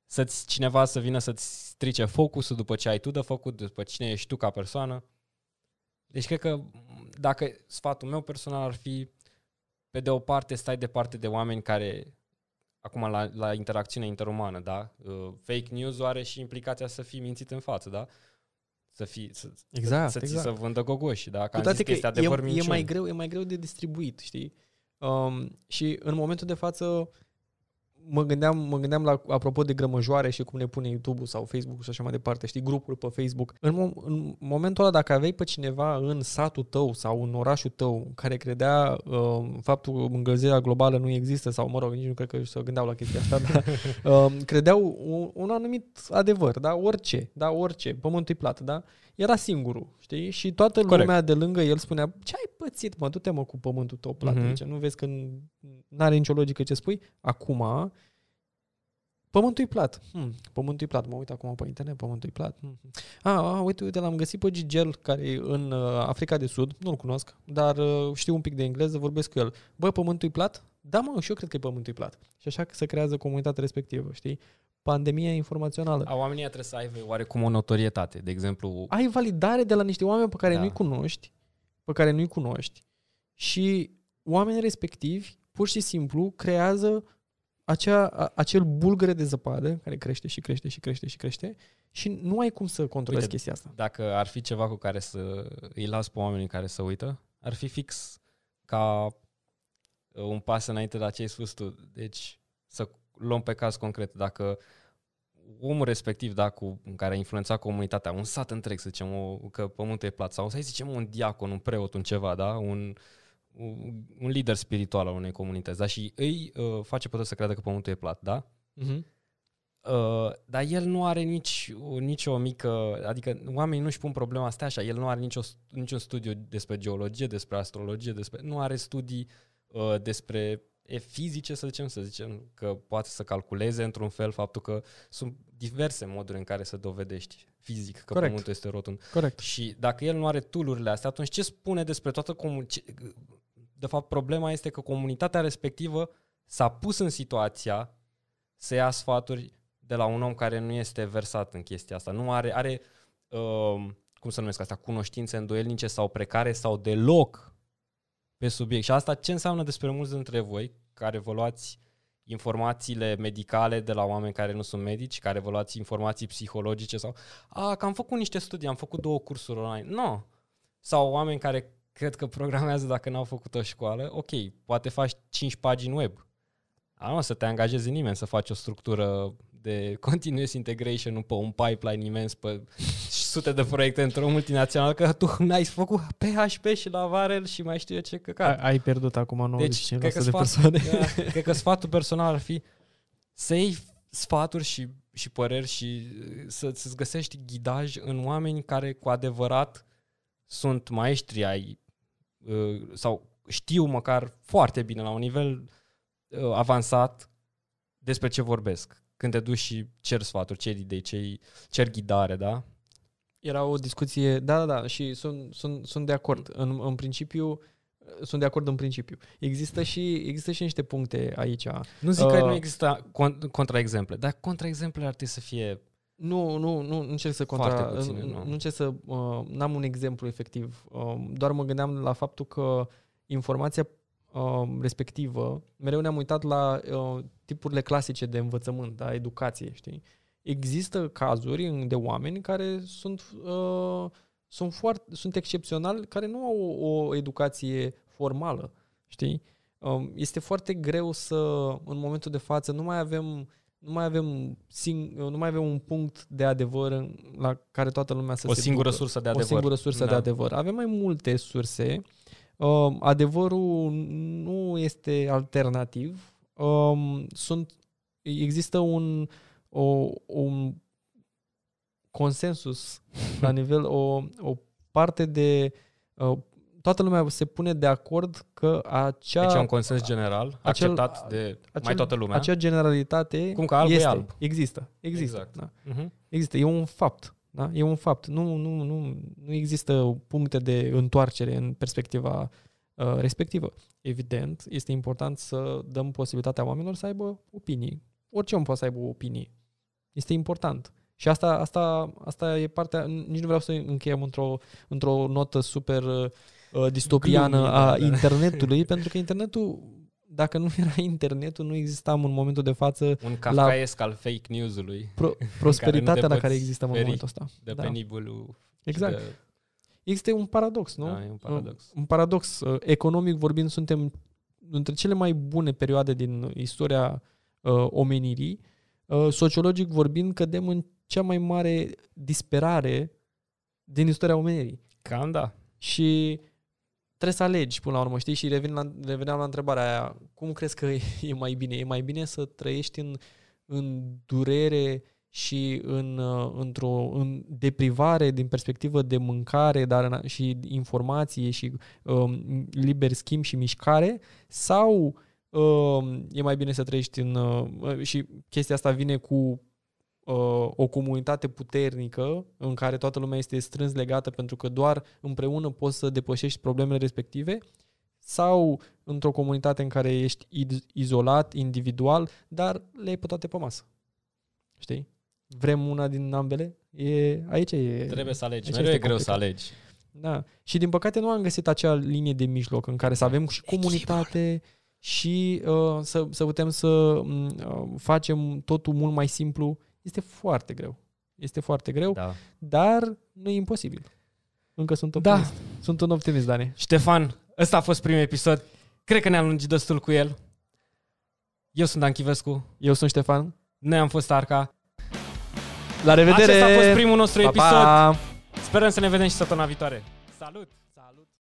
A: să-ți cineva să vină să-ți strice focusul după ce ai tu de făcut, după cine ești tu ca persoană. Deci cred că dacă sfatul meu personal ar fi, pe de o parte, stai departe de oameni care, acum la, la interacțiune interumană, da? Uh, fake news are și implicația să fii mințit în față, da? Să fii, să,
B: Exact,
A: să,
B: exact.
A: să vândă gogoși, da? Că
B: Cu
A: am
B: toate
A: zis că este
B: e,
A: adevăr
B: e,
A: minciuni.
B: mai greu, e mai greu de distribuit, știi? Um, și în momentul de față mă gândeam, mă gândeam la, apropo de grămăjoare și cum ne pune YouTube-ul sau Facebook și așa mai departe, știi, grupuri pe Facebook. În, mo- în momentul ăla, dacă aveai pe cineva în satul tău sau în orașul tău care credea um, faptul că încălzirea globală nu există sau, mă rog, nici nu cred că se gândeau la chestia asta, dar um, credeau un, un anumit adevăr, da? Orice, da? Orice, pământul e plat, da? Era singurul, știi? Și toată
A: Corect.
B: lumea de lângă el spunea, ce ai pățit, mă, du-te mă cu pământul tău plat
A: Mhm.
B: aici, nu vezi că nu are nicio logică ce spui? Acum, pământul e plat. Hmm, pământul e plat, mă uit acum pe internet, pământul e plat. Hmm. A, a, uite, uite, l-am găsit pe Gigel, care e în uh, Africa de Sud, nu-l cunosc, dar uh, știu un pic de engleză, vorbesc cu el. Bă, pământul e plat? Da, mă, și eu cred că e pământul e plat. Și așa că se creează comunitatea respectivă, știi? Pandemia informațională.
A: A, oamenii trebuie să aibă oarecum o notorietate. De exemplu,
B: ai validare de la niște oameni pe care
A: Da.
B: nu-i cunoști, pe care nu-i cunoști și oamenii respectivi pur și simplu creează acea, a- acel bulgăre de zăpadă care crește și crește și crește și crește și nu ai cum să controlezi
A: Uite,
B: chestia asta.
A: dacă ar fi ceva cu care să îi las pe oamenii care să uită, ar fi fix ca uh, un pas înainte la ce ai spus tu. Deci să luăm pe caz concret. Dacă omul respectiv, da, cu, care a influențat comunitatea, un sat întreg, să zicem, o, că pământul e plat, sau să zicem un diacon, un preot, un ceva, da, un, un, un lider spiritual al unei comunități, da, și îi uh, face pe toți să creadă că pământul e plat, da?
B: Uh-huh.
A: Uh, dar el nu are nici, nici o mică, adică oamenii nu-și pun problema asta așa, el nu are nicio, niciun studiu despre geologie, despre astrologie, despre, nu are studii uh, despre e fizice, să zicem, să zicem că poate să calculeze într-un fel faptul că sunt diverse moduri în care să dovedești fizic că
B: Corect.
A: Pământul este rotund.
B: Corect.
A: Și dacă el nu are tool astea, atunci ce spune despre toată comunitatea? De fapt, problema este că comunitatea respectivă s-a pus în situația să ia sfaturi de la un om care nu este versat în chestia asta. Nu are, are uh, cum să numesc asta, cunoștințe îndoielnice sau precare sau deloc pe subiect. Și asta ce înseamnă despre mulți dintre voi care vă luați informațiile medicale de la oameni care nu sunt medici, care vă luați informații psihologice sau a, că am făcut niște studii, am făcut două cursuri online. Nu. No. Sau oameni care cred că programează dacă n-au făcut o școală. Ok, poate faci 5 pagini web. A, nu, să te angajezi nimeni să faci o structură de continuous integration pe un pipeline imens pe sute de proiecte într-o multinațională, că tu n-ai făcut PHP și la Varel și mai știu eu ce căcat.
B: Ai pierdut acum 95%
A: Deci, cred că,
B: de
A: sfat,
B: persoane.
A: da, cred că sfatul personal ar fi să iei sfaturi și, și păreri și să, să-ți găsești ghidaj în oameni care cu adevărat sunt maestri ai sau știu măcar foarte bine la un nivel avansat despre ce vorbesc. Când te duci și cer sfaturi, cer idei, cer, cer ghidare, da?
B: Era o discuție, da, da, da, și sunt, sunt, sunt de acord. În, în principiu, sunt de acord în principiu. Există și, există și niște puncte aici.
A: Nu zic uh, că nu există contraexemple, dar contraexemplele ar trebui să fie
B: nu, nu, nu, nu încerc să contra, puține, nu. nu încerc să, uh, n-am un exemplu efectiv, uh, doar mă gândeam la faptul că informația uh, respectivă, mereu ne-am uitat la uh, tipurile clasice de învățământ, da, educație, știi? Există cazuri de oameni care sunt, uh, sunt, foarte, sunt excepționali, care nu au o, o educație formală, știi? Uh, este foarte greu să, în momentul de față, nu mai avem nu mai avem sing- nu mai avem un punct de adevăr la care toată lumea să
A: o
B: se
A: singură
B: ducă.
A: sursă de adevăr.
B: O singură sursă da. de adevăr. Avem mai multe surse. Uh, adevărul nu este alternativ. Um, sunt există un o, un consensus la nivel o, o parte de uh, toată lumea se pune de acord că acea...
A: Deci e un consens general, acel, acceptat de acel, mai toată lumea.
B: Acea generalitate
A: Cum că alb
B: este,
A: e alb.
B: Există, există.
A: Exact.
B: Da.
A: Uh-huh.
B: Există, e un fapt. Da? E un fapt. Nu, nu, nu, nu există puncte de întoarcere în perspectiva uh, respectivă. Evident, este important să dăm posibilitatea oamenilor să aibă opinii. Orice om poate să aibă opinii. Este important. Și asta, asta, asta e partea, nici nu vreau să încheiem într-o, într-o notă super uh, distopiană
A: Glumii,
B: a
A: da, da.
B: internetului, pentru că internetul, dacă nu era internetul, nu existam în momentul de față
A: Un kafkaesc al fake news-ului
B: pro, prosperitatea la
A: poți
B: care existăm în
A: feri
B: momentul ăsta.
A: de
B: Da.
A: penibilul.
B: Exact.
A: și De,
B: Este un paradox, nu?
A: Da, e un paradox.
B: Un paradox. Uh, Economic vorbind, suntem între cele mai bune perioade din istoria uh, omenirii. Uh, sociologic vorbind, cădem în cea mai mare disperare din istoria omenirii.
A: Cam da.
B: Și trebuie să alegi până la urmă, știi? Și revin la, reveneam la întrebarea aia. Cum crezi că e mai bine? E mai bine să trăiești în, în durere și în, uh, într-o în deprivare din perspectivă de mâncare dar în, și informație și um, liber schimb și mișcare sau um, e mai bine să trăiești în... Uh, și chestia asta vine cu uh, o comunitate puternică în care toată lumea este strâns legată pentru că doar împreună poți să depășești problemele respective sau într-o comunitate în care ești iz- izolat, individual, dar le ai pe toate pe masă. Știi? Vrem una din ambele? E, aici e...
A: Trebuie să alegi.
B: Aici
A: Mereu e
B: este
A: greu să
B: complicat.
A: alegi.
B: Da. Și din păcate nu am găsit acea linie de mijloc în care să avem și comunitate și uh, să, să putem să uh, facem totul mult mai simplu. Este foarte greu. Este foarte greu,
A: Da.
B: dar nu e imposibil. Încă sunt
A: Da.
B: optimist. Sunt un optimist, Dani.
A: Ștefan, ăsta a fost primul episod. Cred că ne-am lungit destul cu el. Eu sunt Dan Chivescu.
B: Eu sunt Ștefan.
A: Noi am fost Arca.
B: La revedere!
A: Acesta a fost primul nostru
B: pa,
A: episod.
B: Pa!
A: Sperăm să ne vedem și săptămâna viitoare. Salut!